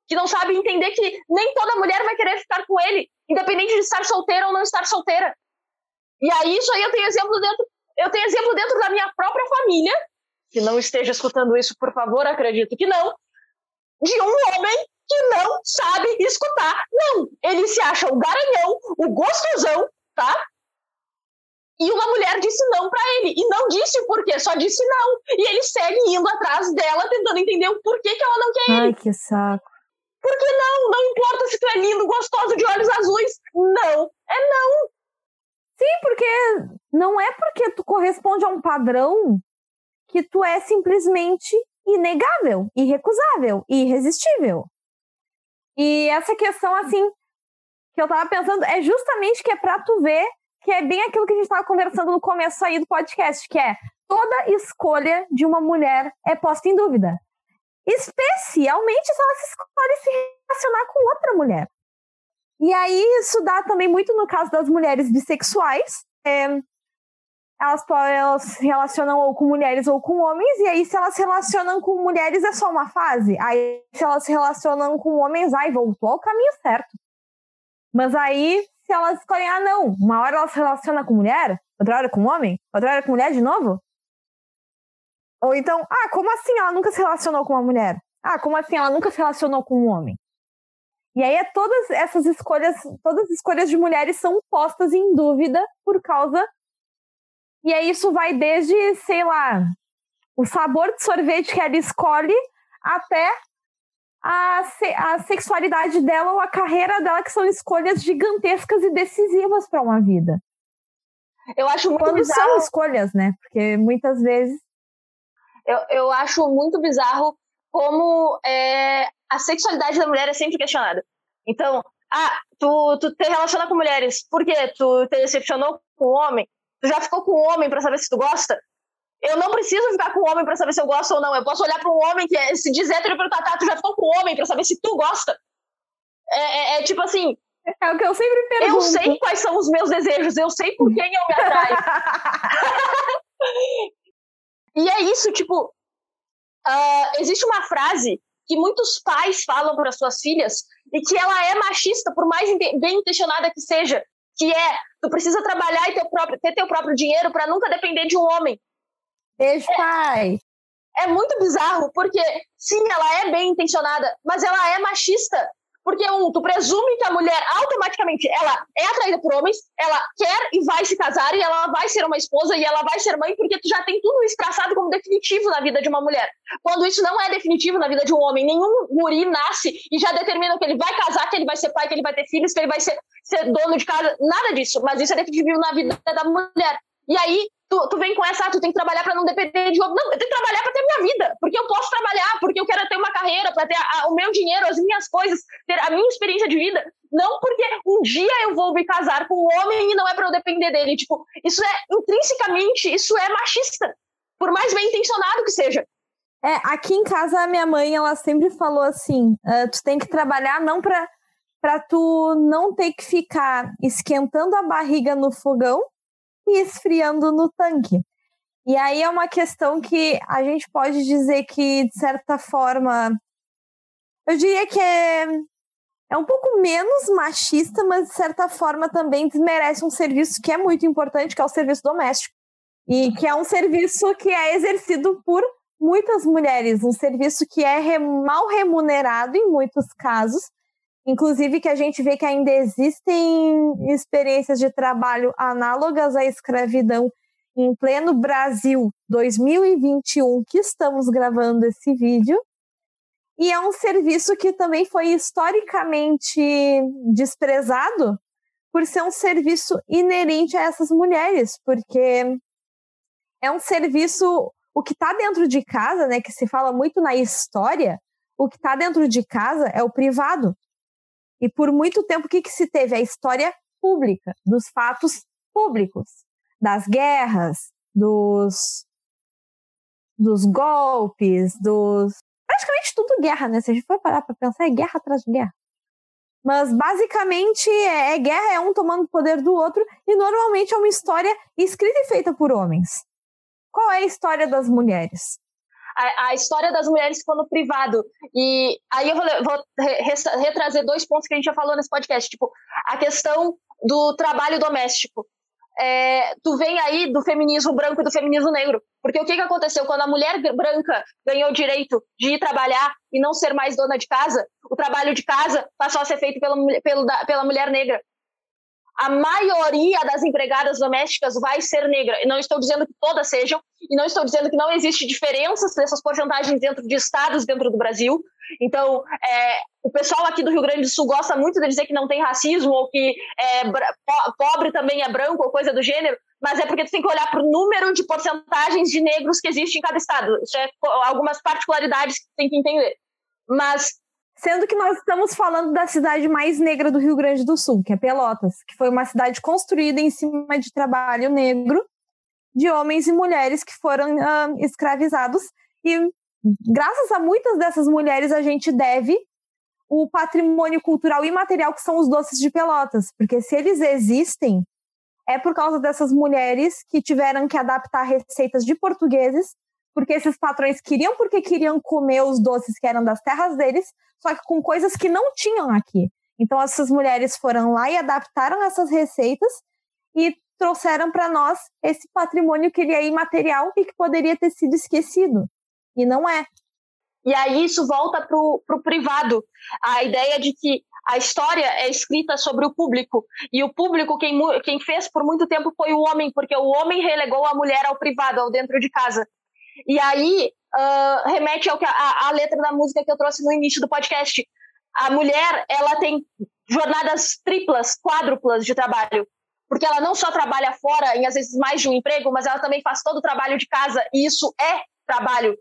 Que não sabe entender que nem toda mulher vai querer ficar com ele, independente de estar solteira ou não estar solteira. E aí, isso aí eu tenho exemplo dentro, eu tenho exemplo dentro da minha própria família, que não esteja escutando isso, por favor, acredito que não, de um homem que não sabe escutar. Não, ele se acha o garanhão, o gostosão, tá? E uma mulher disse não para ele. E não disse o porquê, só disse não. E ele segue indo atrás dela, tentando entender o porquê que ela não quer ele. Ai, que saco. Por que não? Não importa se tu é lindo, gostoso, de olhos azuis. Não, é não. Sim, porque não é porque tu corresponde a um padrão que tu é simplesmente inegável, irrecusável, irresistível. E essa questão, assim, que eu tava pensando, é justamente que é pra tu ver que é bem aquilo que a gente tava conversando no começo aí do podcast, que é toda escolha de uma mulher é posta em dúvida. Especialmente se ela se escolhe se relacionar com outra mulher. E aí isso dá também muito no caso das mulheres bissexuais. É, elas, elas se relacionam ou com mulheres ou com homens, e aí se elas se relacionam com mulheres é só uma fase. Aí se elas se relacionam com homens, aí voltou ao caminho certo. Mas aí, se elas escolhem, ah não, uma hora ela se relaciona com mulher, outra hora com homem, outra hora com mulher de novo. Ou então, ah, como assim ela nunca se relacionou com uma mulher? Ah, como assim ela nunca se relacionou com um homem? E aí é todas essas escolhas, todas as escolhas de mulheres são postas em dúvida por causa. E aí isso vai desde, sei lá, o sabor de sorvete que ela escolhe até a, a sexualidade dela ou a carreira dela, que são escolhas gigantescas e decisivas para uma vida. Eu acho muito Quando bizarro. são escolhas, né? Porque muitas vezes. Eu, eu acho muito bizarro como é, a sexualidade da mulher é sempre questionada. Então, ah, tu, tu te relaciona com mulheres, por quê? Tu te decepcionou com um homem? Tu já ficou com um homem para saber se tu gosta? Eu não preciso ficar com um homem para saber se eu gosto ou não. Eu posso olhar para um homem que é, se diz hétero e perguntar, tá, tu já ficou com um homem para saber se tu gosta? É, é, é, tipo assim. É o que eu sempre pergunto. Eu sei quais são os meus desejos, eu sei por quem eu me atraio. e é isso, tipo. Uh, existe uma frase que muitos pais falam para suas filhas e que ela é machista, por mais bem intencionada que seja, que é tu precisa trabalhar e ter, próprio, ter teu próprio dinheiro para nunca depender de um homem. Beijo, é, pai. É muito bizarro, porque sim, ela é bem intencionada, mas ela é machista. Porque, um, tu presume que a mulher automaticamente ela é atraída por homens, ela quer e vai se casar, e ela vai ser uma esposa, e ela vai ser mãe, porque tu já tem tudo isso traçado como definitivo na vida de uma mulher. Quando isso não é definitivo na vida de um homem, nenhum guri nasce e já determina que ele vai casar, que ele vai ser pai, que ele vai ter filhos, que ele vai ser, ser dono de casa, nada disso. Mas isso é definitivo na vida da mulher. E aí, tu, tu vem com essa, ah, tu tem que trabalhar para não depender de outro. Não, eu tenho que trabalhar para ter minha vida, porque eu posso trabalhar, porque eu quero ter uma carreira, para ter a, a, o meu dinheiro, as minhas coisas, ter a minha experiência de vida. Não porque um dia eu vou me casar com um homem e não é para eu depender dele. Tipo, isso é intrinsecamente, isso é machista, por mais bem intencionado que seja. É, aqui em casa a minha mãe, ela sempre falou assim, uh, tu tem que trabalhar não para para tu não ter que ficar esquentando a barriga no fogão e esfriando no tanque. E aí é uma questão que a gente pode dizer que, de certa forma, eu diria que é, é um pouco menos machista, mas de certa forma também desmerece um serviço que é muito importante, que é o serviço doméstico. E que é um serviço que é exercido por muitas mulheres, um serviço que é mal remunerado em muitos casos, inclusive que a gente vê que ainda existem experiências de trabalho análogas à escravidão em pleno Brasil 2021, que estamos gravando esse vídeo. E é um serviço que também foi historicamente desprezado por ser um serviço inerente a essas mulheres, porque é um serviço, o que está dentro de casa, né, que se fala muito na história, o que está dentro de casa é o privado. E por muito tempo, o que, que se teve? A história pública, dos fatos públicos, das guerras, dos, dos golpes, dos. Praticamente tudo guerra, né? Se a gente for parar para pensar, é guerra atrás de guerra. Mas basicamente é, é guerra, é um tomando o poder do outro, e normalmente é uma história escrita e feita por homens. Qual é a história das mulheres? A, a, história das mulheres ficou privado. E aí eu vou, vou re, retrazer dois pontos que a gente já falou nesse podcast. Tipo, a questão do trabalho doméstico. É, tu vem aí do feminismo branco e do feminismo negro. Porque o que, que aconteceu? Quando a mulher branca ganhou o direito de ir trabalhar e não ser mais dona de casa, o trabalho de casa passou a ser feito pela, pela mulher negra a maioria das empregadas domésticas vai ser negra. Não estou dizendo que todas sejam, e não estou dizendo que não existe diferenças dessas porcentagens dentro de estados dentro do Brasil. Então, é, o pessoal aqui do Rio Grande do Sul gosta muito de dizer que não tem racismo, ou que é, pobre também é branco, ou coisa do gênero, mas é porque tu tem que olhar para o número de porcentagens de negros que existe em cada estado. Isso é algumas particularidades que tem que entender. Mas Sendo que nós estamos falando da cidade mais negra do Rio Grande do Sul, que é Pelotas, que foi uma cidade construída em cima de trabalho negro de homens e mulheres que foram uh, escravizados. E graças a muitas dessas mulheres, a gente deve o patrimônio cultural imaterial que são os doces de Pelotas. Porque se eles existem, é por causa dessas mulheres que tiveram que adaptar receitas de portugueses porque esses patrões queriam porque queriam comer os doces que eram das terras deles, só que com coisas que não tinham aqui. Então essas mulheres foram lá e adaptaram essas receitas e trouxeram para nós esse patrimônio que ele é imaterial e que poderia ter sido esquecido. E não é. E aí isso volta para o privado. A ideia de que a história é escrita sobre o público. E o público, quem, quem fez por muito tempo foi o homem, porque o homem relegou a mulher ao privado, ao dentro de casa. E aí uh, remete ao que a, a, letra da música que eu trouxe no início do podcast. A mulher, ela tem jornadas triplas, quádruplas de trabalho. Porque ela não só trabalha fora, em às vezes mais de um emprego, mas ela também faz todo o trabalho de casa. E isso é trabalho.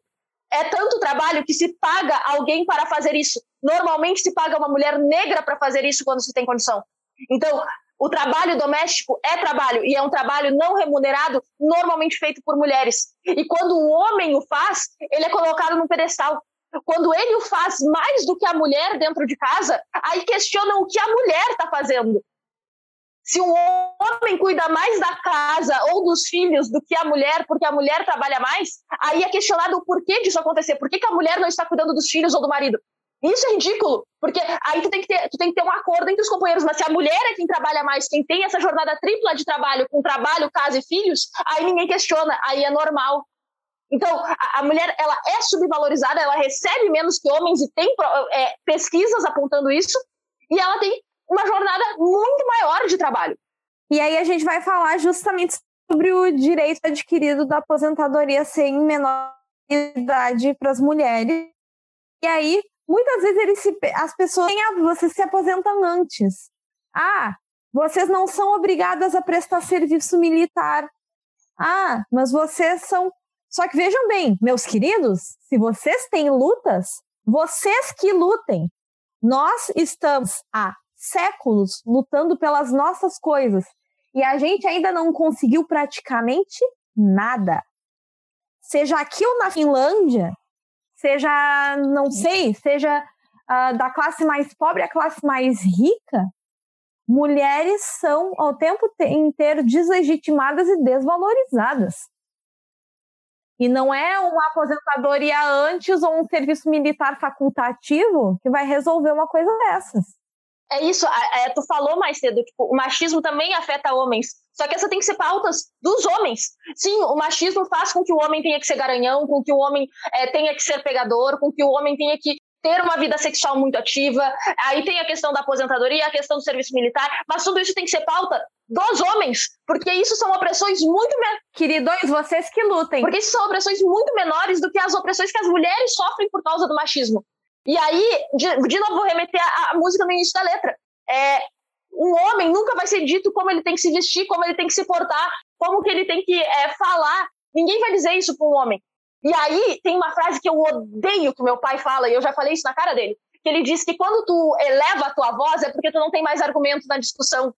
É tanto trabalho que se paga alguém para fazer isso. Normalmente se paga uma mulher negra para fazer isso quando se tem condição. Então, o trabalho doméstico é trabalho e é um trabalho não remunerado, normalmente feito por mulheres. E quando o homem o faz, ele é colocado num pedestal. Quando ele o faz mais do que a mulher dentro de casa, aí questionam o que a mulher está fazendo. Se um homem cuida mais da casa ou dos filhos do que a mulher, porque a mulher trabalha mais, aí é questionado o porquê disso acontecer. Por que, que a mulher não está cuidando dos filhos ou do marido? Isso é ridículo, porque aí tu tem, que ter, tu tem que ter um acordo entre os companheiros, mas se a mulher é quem trabalha mais, quem tem essa jornada tripla de trabalho, com trabalho, casa e filhos, aí ninguém questiona, aí é normal. Então, a, a mulher, ela é subvalorizada, ela recebe menos que homens e tem é, pesquisas apontando isso, e ela tem uma jornada muito maior de trabalho. E aí a gente vai falar justamente sobre o direito adquirido da aposentadoria sem menor idade para as mulheres. E aí, Muitas vezes eles se, as pessoas têm, vocês se aposentam antes. Ah, vocês não são obrigadas a prestar serviço militar. Ah, mas vocês são. Só que vejam bem, meus queridos, se vocês têm lutas, vocês que lutem. Nós estamos há séculos lutando pelas nossas coisas e a gente ainda não conseguiu praticamente nada. Seja aqui ou na Finlândia, seja, não sei, seja uh, da classe mais pobre à classe mais rica, mulheres são ao tempo inteiro deslegitimadas e desvalorizadas. E não é uma aposentadoria antes ou um serviço militar facultativo que vai resolver uma coisa dessas. É isso, é, tu falou mais cedo, tipo, o machismo também afeta homens. Só que essa tem que ser pautas dos homens. Sim, o machismo faz com que o homem tenha que ser garanhão, com que o homem é, tenha que ser pegador, com que o homem tenha que ter uma vida sexual muito ativa. Aí tem a questão da aposentadoria, a questão do serviço militar, mas tudo isso tem que ser pauta dos homens, porque isso são opressões muito menores. Queridos, vocês que lutem. Porque isso são opressões muito menores do que as opressões que as mulheres sofrem por causa do machismo. E aí, de, de novo, vou remeter à música no início da letra. É, um homem nunca vai ser dito como ele tem que se vestir, como ele tem que se portar, como que ele tem que é, falar. Ninguém vai dizer isso para um homem. E aí tem uma frase que eu odeio que meu pai fala, e eu já falei isso na cara dele, que ele diz que quando tu eleva a tua voz é porque tu não tem mais argumento na discussão.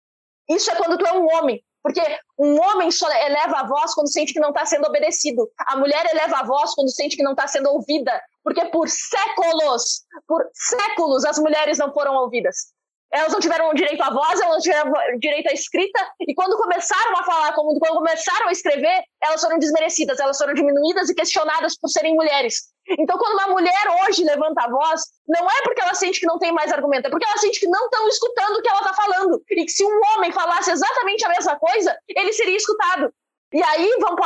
Isso é quando tu é um homem. Porque um homem só eleva a voz quando sente que não está sendo obedecido. A mulher eleva a voz quando sente que não está sendo ouvida. Porque por séculos, por séculos, as mulheres não foram ouvidas elas não tiveram direito à voz, elas não tiveram direito à escrita, e quando começaram a falar, quando começaram a escrever, elas foram desmerecidas, elas foram diminuídas e questionadas por serem mulheres. Então, quando uma mulher hoje levanta a voz, não é porque ela sente que não tem mais argumento, é porque ela sente que não estão escutando o que ela está falando, e que se um homem falasse exatamente a mesma coisa, ele seria escutado. E aí, vamos,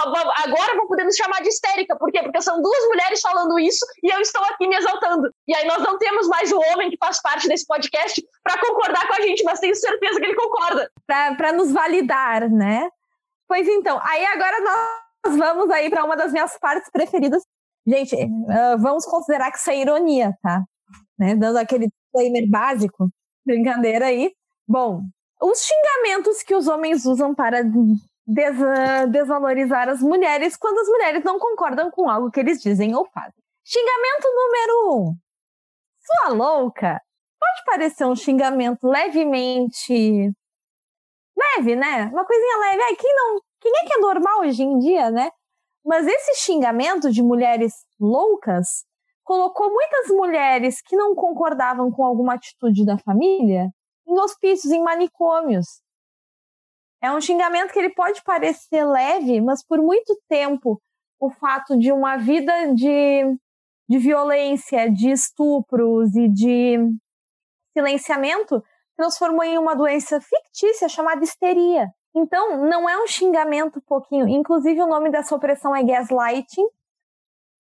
agora vão poder nos chamar de histérica. Por quê? Porque são duas mulheres falando isso e eu estou aqui me exaltando. E aí nós não temos mais o homem que faz parte desse podcast para concordar com a gente, mas tenho certeza que ele concorda. Para nos validar, né? Pois então, aí agora nós vamos aí para uma das minhas partes preferidas. Gente, uh, vamos considerar que isso é ironia, tá? Né? Dando aquele disclaimer básico, brincadeira aí. Bom, os xingamentos que os homens usam para des desvalorizar as mulheres quando as mulheres não concordam com algo que eles dizem ou fazem. Xingamento número um. Sua louca. Pode parecer um xingamento levemente. Leve, né? Uma coisinha leve. Ai, quem não. Quem é que é normal hoje em dia, né? Mas esse xingamento de mulheres loucas colocou muitas mulheres que não concordavam com alguma atitude da família em hospícios, em manicômios. É um xingamento que ele pode parecer leve, mas por muito tempo o fato de uma vida de, de violência, de estupros e de silenciamento transformou em uma doença fictícia chamada histeria. Então, não é um xingamento pouquinho. Inclusive, o nome dessa opressão é gaslighting,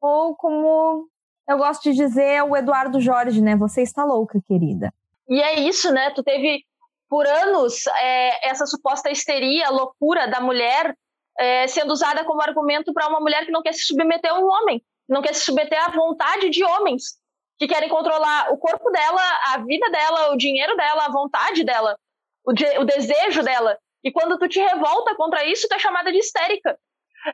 ou como eu gosto de dizer, é o Eduardo Jorge, né? Você está louca, querida. E é isso, né? Tu teve por anos é, essa suposta histeria, loucura da mulher é, sendo usada como argumento para uma mulher que não quer se submeter a um homem, não quer se submeter à vontade de homens que querem controlar o corpo dela, a vida dela, o dinheiro dela, a vontade dela, o, de, o desejo dela. E quando tu te revolta contra isso, tu é chamada de histérica.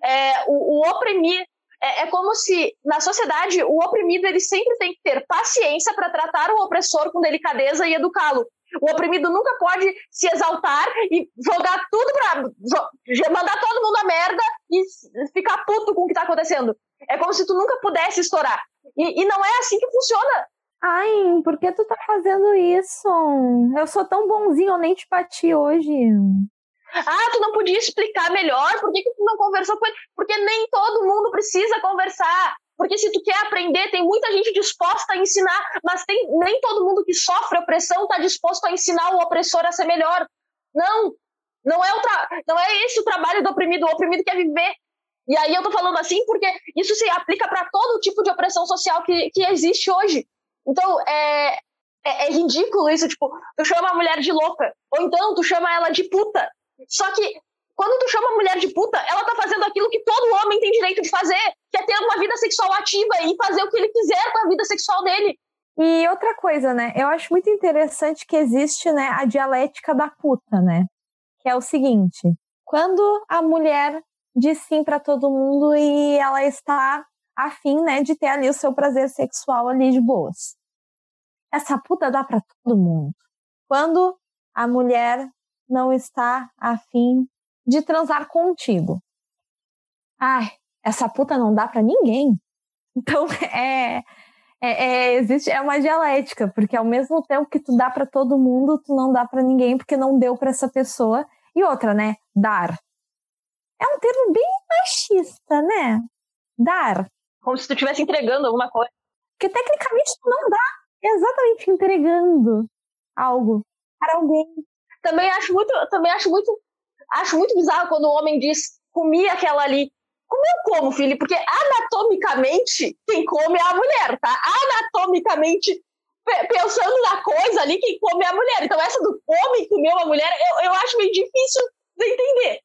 É, o, o, oprimir é, é, como se na sociedade o oprimido ele sempre tem que ter paciência para tratar o opressor com delicadeza e educá-lo. O oprimido nunca pode se exaltar e jogar tudo pra. mandar todo mundo a merda e ficar puto com o que tá acontecendo. É como se tu nunca pudesse estourar. E, e não é assim que funciona. Ai, por que tu tá fazendo isso? Eu sou tão bonzinho, eu nem te bati hoje. Ah, tu não podia explicar melhor? Por que, que tu não conversou com ele? Porque nem todo mundo precisa conversar. Porque se tu quer aprender, tem muita gente disposta a ensinar, mas tem, nem todo mundo que sofre opressão está disposto a ensinar o opressor a ser melhor. Não, não é, o não é esse o trabalho do oprimido. O oprimido quer viver. E aí eu tô falando assim porque isso se aplica para todo tipo de opressão social que, que existe hoje. Então, é, é, é, ridículo isso, tipo, tu chama a mulher de louca, ou então tu chama ela de puta. Só que quando tu chama a mulher de puta, ela tá fazendo aquilo que todo homem tem direito de fazer, que é ter uma vida sexual ativa e fazer o que ele quiser com a vida sexual dele. E outra coisa, né? Eu acho muito interessante que existe, né, a dialética da puta, né? Que é o seguinte: quando a mulher diz sim para todo mundo e ela está afim, né, de ter ali o seu prazer sexual ali de boas. Essa puta dá para todo mundo. Quando a mulher não está afim de transar contigo. Ai, essa puta não dá para ninguém. Então, é, é, é, existe é uma dialética, porque ao mesmo tempo que tu dá para todo mundo, tu não dá para ninguém porque não deu para essa pessoa. E outra, né? Dar. É um termo bem machista, né? Dar. Como se tu estivesse entregando alguma coisa. Porque tecnicamente tu não dá exatamente entregando algo. para alguém. Também acho muito, também acho muito, acho muito bizarro quando o homem diz comi aquela ali. Comeu como, filho? Porque anatomicamente quem come é a mulher, tá? Anatomicamente pensando na coisa ali, quem come é a mulher. Então, essa do homem comer uma mulher, eu, eu acho meio difícil de entender.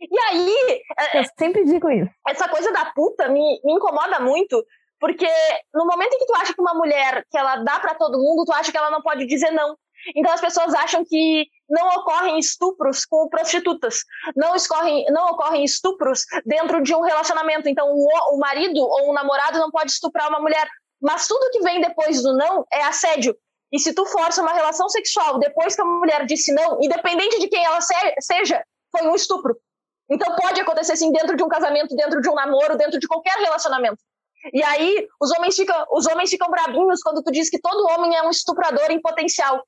E aí. É, eu sempre digo isso. Essa coisa da puta me, me incomoda muito, porque no momento em que tu acha que uma mulher que ela dá para todo mundo, tu acha que ela não pode dizer não. Então as pessoas acham que não ocorrem estupros com prostitutas, não, escorrem, não ocorrem estupros dentro de um relacionamento. Então o, o marido ou o namorado não pode estuprar uma mulher, mas tudo que vem depois do não é assédio. E se tu força uma relação sexual depois que a mulher disse não, independente de quem ela seja, foi um estupro. Então pode acontecer sim dentro de um casamento, dentro de um namoro, dentro de qualquer relacionamento. E aí os homens ficam, os homens ficam brabinhos quando tu diz que todo homem é um estuprador em potencial.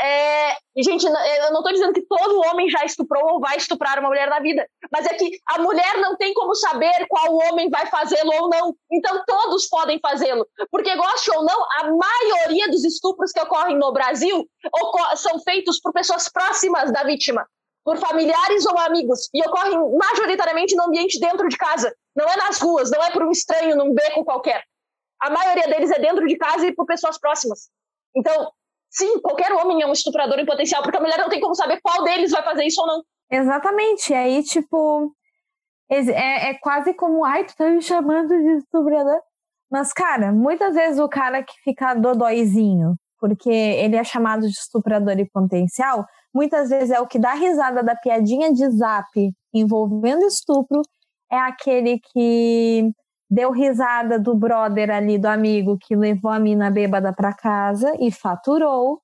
É, gente, eu não estou dizendo que todo homem já estuprou ou vai estuprar uma mulher na vida, mas é que a mulher não tem como saber qual homem vai fazê-lo ou não. Então todos podem fazê-lo, porque goste ou não, a maioria dos estupros que ocorrem no Brasil são feitos por pessoas próximas da vítima, por familiares ou amigos, e ocorrem majoritariamente no ambiente dentro de casa. Não é nas ruas, não é por um estranho num beco qualquer. A maioria deles é dentro de casa e por pessoas próximas. Então, sim, qualquer homem é um estuprador em potencial, porque a mulher não tem como saber qual deles vai fazer isso ou não. Exatamente. E aí, tipo, é, é quase como, ai, tu tá me chamando de estuprador. Mas, cara, muitas vezes o cara que fica dodóizinho, porque ele é chamado de estuprador em potencial, muitas vezes é o que dá risada da piadinha de zap envolvendo estupro, é aquele que deu risada do brother ali, do amigo que levou a mina bêbada para casa e faturou.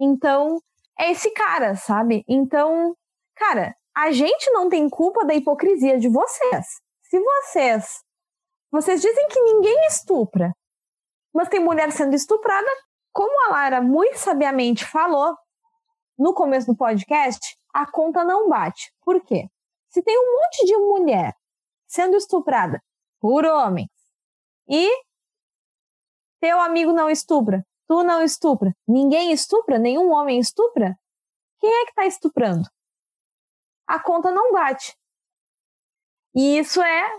Então, é esse cara, sabe? Então, cara, a gente não tem culpa da hipocrisia de vocês. Se vocês vocês dizem que ninguém estupra, mas tem mulher sendo estuprada, como a Lara muito sabiamente falou no começo do podcast, a conta não bate. Por quê? Se tem um monte de mulher sendo estuprada por homens e teu amigo não estupra, tu não estupra, ninguém estupra, nenhum homem estupra, quem é que está estuprando? A conta não bate. E isso é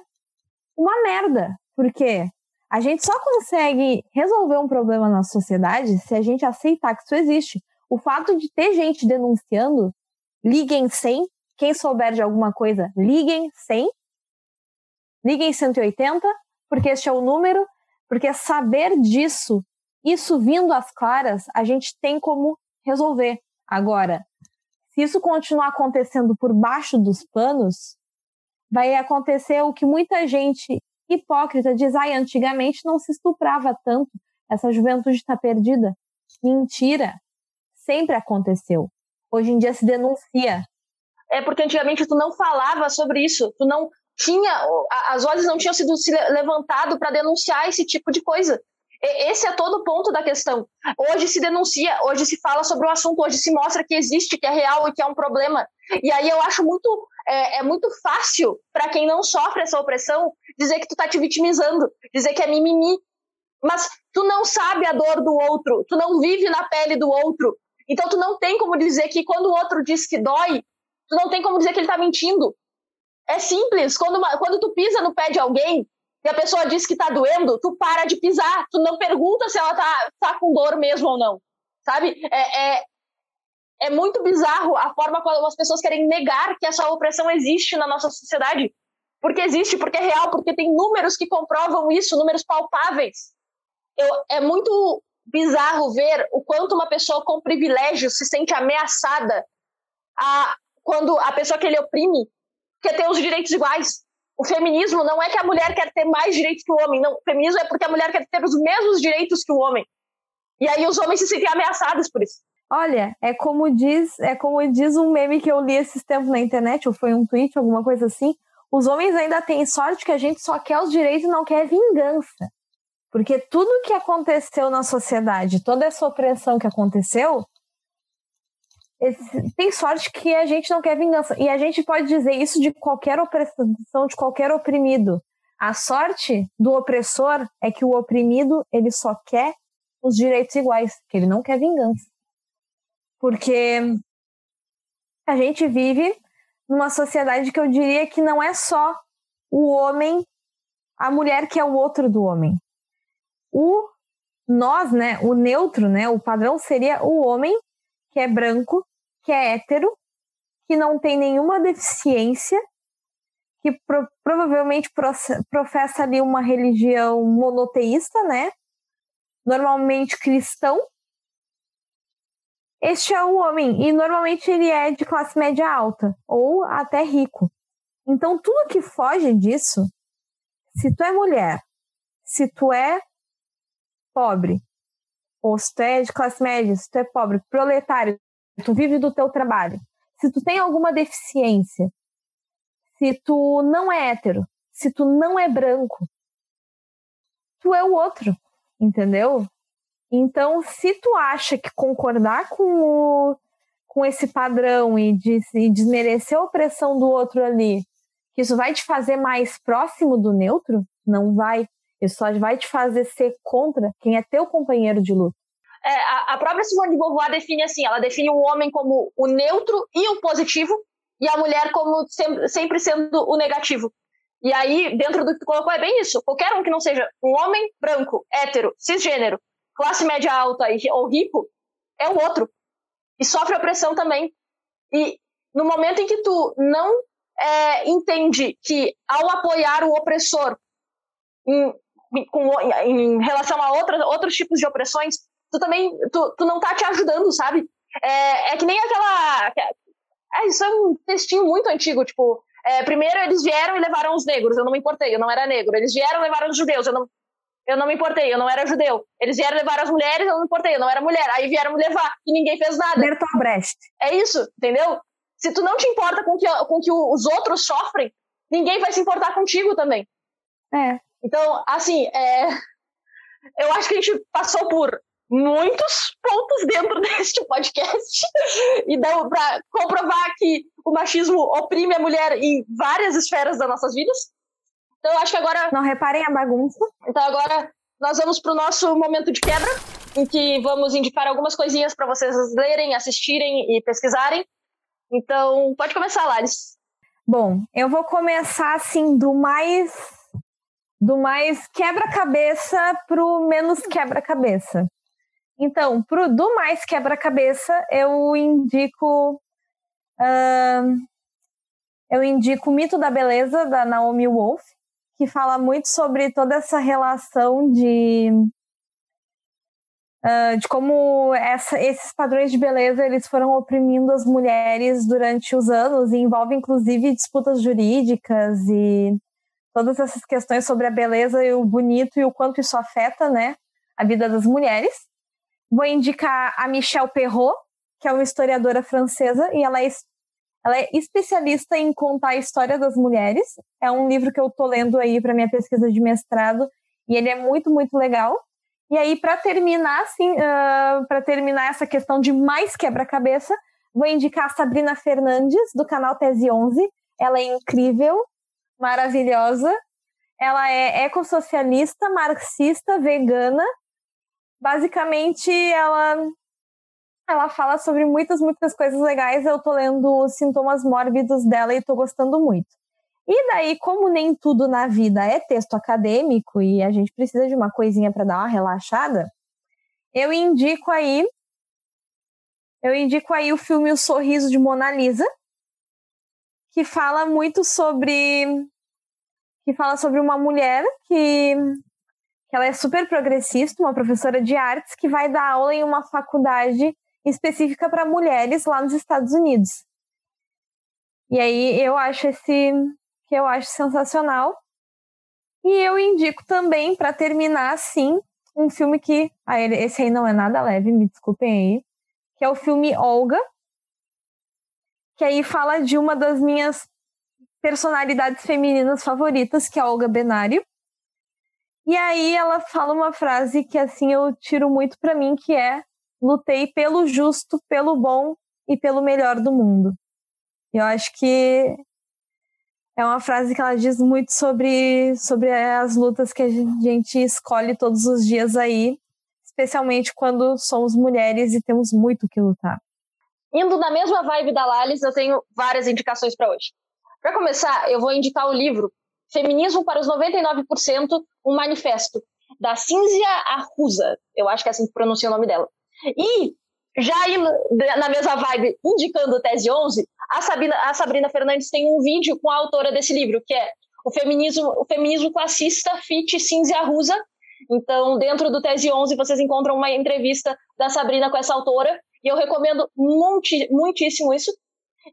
uma merda, porque a gente só consegue resolver um problema na sociedade se a gente aceitar que isso existe. O fato de ter gente denunciando, liguem 100, quem souber de alguma coisa, liguem 100, Liguem 180, porque este é o número, porque saber disso, isso vindo às claras, a gente tem como resolver. Agora, se isso continuar acontecendo por baixo dos panos, vai acontecer o que muita gente hipócrita diz: ai, antigamente não se estuprava tanto, essa juventude está perdida. Mentira! Sempre aconteceu. Hoje em dia se denuncia. É porque antigamente tu não falava sobre isso, tu não tinha, as vozes não tinham sido levantado para denunciar esse tipo de coisa. Esse é todo o ponto da questão. Hoje se denuncia, hoje se fala sobre o assunto, hoje se mostra que existe, que é real e que é um problema. E aí eu acho muito é, é muito fácil para quem não sofre essa opressão dizer que tu tá te vitimizando, dizer que é mimimi. Mas tu não sabe a dor do outro, tu não vive na pele do outro. Então tu não tem como dizer que quando o outro diz que dói, tu não tem como dizer que ele tá mentindo. É simples. Quando, uma, quando tu pisa no pé de alguém e a pessoa diz que tá doendo, tu para de pisar. Tu não pergunta se ela tá, tá com dor mesmo ou não. Sabe? É, é, é muito bizarro a forma como as pessoas querem negar que essa opressão existe na nossa sociedade. Porque existe, porque é real, porque tem números que comprovam isso, números palpáveis. Eu, é muito bizarro ver o quanto uma pessoa com privilégio se sente ameaçada a, quando a pessoa que ele oprime quer ter os direitos iguais. O feminismo não é que a mulher quer ter mais direitos que o homem, não. O feminismo é porque a mulher quer ter os mesmos direitos que o homem. E aí os homens se sentem ameaçados por isso. Olha, é como diz, é como diz um meme que eu li esses tempos na internet, ou foi um tweet, alguma coisa assim. Os homens ainda têm sorte que a gente só quer os direitos e não quer vingança. Porque tudo que aconteceu na sociedade, toda essa opressão que aconteceu, tem sorte que a gente não quer vingança. E a gente pode dizer isso de qualquer opressão, de qualquer oprimido. A sorte do opressor é que o oprimido ele só quer os direitos iguais, que ele não quer vingança. Porque a gente vive numa sociedade que eu diria que não é só o homem, a mulher que é o outro do homem. O nós, né, o neutro, né, o padrão seria o homem que é branco, que é hétero, que não tem nenhuma deficiência, que pro, provavelmente professa ali uma religião monoteísta, né? Normalmente cristão. Este é o homem, e normalmente ele é de classe média alta, ou até rico. Então, tudo que foge disso, se tu é mulher, se tu é pobre, ou se tu é de classe média, se tu é pobre, proletário, tu vive do teu trabalho, se tu tem alguma deficiência, se tu não é hétero, se tu não é branco, tu é o outro, entendeu? Então, se tu acha que concordar com, o, com esse padrão e, e desmerecer a opressão do outro ali, que isso vai te fazer mais próximo do neutro, não vai. Isso só vai te fazer ser contra quem é teu companheiro de luta. É, a, própria Simone de Beauvoir define assim, ela define o homem como o neutro e o positivo, e a mulher como sempre, sendo o negativo. E aí, dentro do que tu colocou, é bem isso. Qualquer um que não seja um homem branco, hétero, cisgênero, classe média alta ou rico, é o outro. E sofre opressão também. E no momento em que tu não é, entende que ao apoiar o opressor em, com, em relação a outras, outros tipos de opressões, tu também tu, tu não tá te ajudando, sabe? É, é que nem aquela. É, isso é um textinho muito antigo, tipo. É, primeiro eles vieram e levaram os negros, eu não me importei, eu não era negro. Eles vieram e levaram os judeus, eu não, eu não me importei, eu não era judeu. Eles vieram levar as mulheres, eu não me importei, eu não era mulher. Aí vieram me levar e ninguém fez nada. Bertolt Brecht. É isso, entendeu? Se tu não te importa com que, com que os outros sofrem, ninguém vai se importar contigo também. É. Então, assim, é... eu acho que a gente passou por muitos pontos dentro deste podcast e deu para comprovar que o machismo oprime a mulher em várias esferas das nossas vidas. Então, acho que agora. Não reparem a bagunça. Então, agora nós vamos para o nosso momento de quebra, em que vamos indicar algumas coisinhas para vocês lerem, assistirem e pesquisarem. Então, pode começar, Laris. Bom, eu vou começar assim do mais do mais quebra-cabeça para o menos quebra-cabeça. Então, pro, do mais quebra-cabeça, eu indico. Uh, eu indico o Mito da Beleza, da Naomi Wolf, que fala muito sobre toda essa relação de. Uh, de como essa, esses padrões de beleza eles foram oprimindo as mulheres durante os anos e envolve inclusive disputas jurídicas e todas essas questões sobre a beleza e o bonito e o quanto isso afeta né, a vida das mulheres. Vou indicar a Michelle Perrault, que é uma historiadora francesa, e ela é, ela é especialista em contar a história das mulheres. É um livro que eu estou lendo aí para minha pesquisa de mestrado, e ele é muito, muito legal. E aí, para terminar, assim, uh, para terminar essa questão de mais quebra-cabeça, vou indicar a Sabrina Fernandes, do canal Tese 11. Ela é incrível, maravilhosa. Ela é ecossocialista, marxista, vegana basicamente ela ela fala sobre muitas, muitas coisas legais. Eu tô lendo os sintomas mórbidos dela e tô gostando muito. E daí, como nem tudo na vida é texto acadêmico e a gente precisa de uma coisinha para dar uma relaxada, eu indico aí eu indico aí o filme O Sorriso de Mona Lisa, que fala muito sobre que fala sobre uma mulher que que ela é super progressista, uma professora de artes que vai dar aula em uma faculdade específica para mulheres lá nos Estados Unidos. E aí eu acho esse que eu acho sensacional. E eu indico também para terminar assim um filme que ah, esse aí não é nada leve, me desculpem aí, que é o filme Olga, que aí fala de uma das minhas personalidades femininas favoritas, que é a Olga Benário. E aí ela fala uma frase que assim eu tiro muito para mim, que é lutei pelo justo, pelo bom e pelo melhor do mundo. Eu acho que é uma frase que ela diz muito sobre, sobre as lutas que a gente escolhe todos os dias aí, especialmente quando somos mulheres e temos muito que lutar. Indo na mesma vibe da Lalis, eu tenho várias indicações para hoje. Para começar, eu vou indicar o livro Feminismo para os 99%, um manifesto, da Cínzia Arruza. Eu acho que é assim que pronuncia o nome dela. E, já na mesma vibe, indicando Tese 11, a Sabrina, a Sabrina Fernandes tem um vídeo com a autora desse livro, que é o feminismo, o feminismo classista fit Cinzia Arruza. Então, dentro do Tese 11, vocês encontram uma entrevista da Sabrina com essa autora, e eu recomendo multi, muitíssimo isso.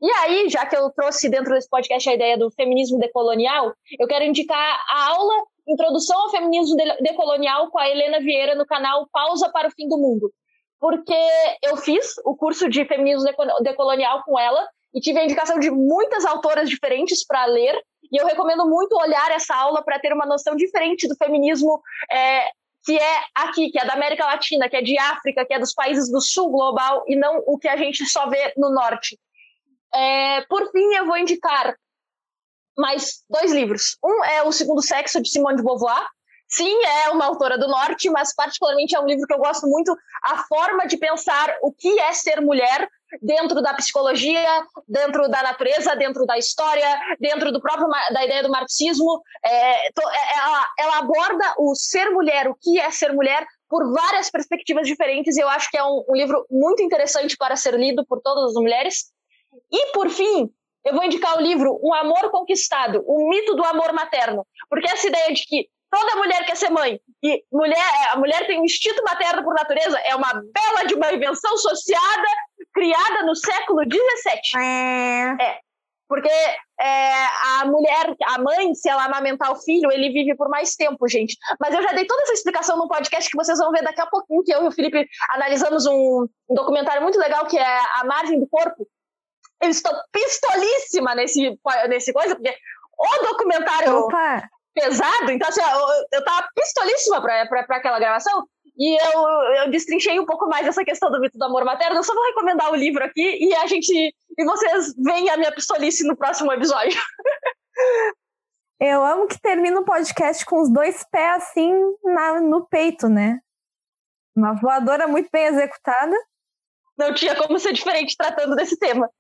E aí, já que eu trouxe dentro desse podcast a ideia do feminismo decolonial, eu quero indicar a aula Introdução ao Feminismo Decolonial com a Helena Vieira no canal Pausa para o Fim do Mundo. Porque eu fiz o curso de feminismo decolonial com ela e tive a indicação de muitas autoras diferentes para ler. E eu recomendo muito olhar essa aula para ter uma noção diferente do feminismo é, que é aqui, que é da América Latina, que é de África, que é dos países do sul global e não o que a gente só vê no norte. É, por fim, eu vou indicar mais dois livros. Um é O Segundo Sexo, de Simone de Beauvoir. Sim, é uma autora do norte, mas particularmente é um livro que eu gosto muito, a forma de pensar o que é ser mulher dentro da psicologia, dentro da natureza, dentro da história, dentro do próprio da ideia do marxismo. É, é, ela, ela aborda o ser mulher, o que é ser mulher, por várias perspectivas diferentes. E eu acho que é um, um livro muito interessante para ser lido por todas as mulheres. E, por fim, eu vou indicar o livro Um Amor Conquistado, o mito do amor materno. Porque essa ideia de que toda mulher quer ser mãe e mulher, a mulher tem um instinto materno por natureza é uma bela de uma invenção associada, criada no século XVII. É. é. Porque é, a mulher, a mãe, se ela amamentar o filho, ele vive por mais tempo, gente. Mas eu já dei toda essa explicação no podcast que vocês vão ver daqui a pouquinho, que eu e o Felipe analisamos um, um documentário muito legal que é A Margem do Corpo, eu estou pistolíssima nesse, nesse coisa, porque o documentário Opa. pesado, então assim, eu, eu tava pistolíssima para aquela gravação, e eu, eu destrinchei um pouco mais essa questão do mito do amor materno. Eu só vou recomendar o livro aqui e a gente. E vocês veem a minha pistolice no próximo episódio. Eu amo que termina o podcast com os dois pés assim na, no peito, né? Uma voadora muito bem executada. Não tinha como ser diferente tratando desse tema.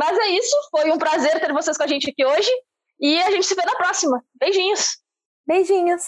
Mas é isso, foi um prazer ter vocês com a gente aqui hoje e a gente se vê na próxima. Beijinhos. Beijinhos.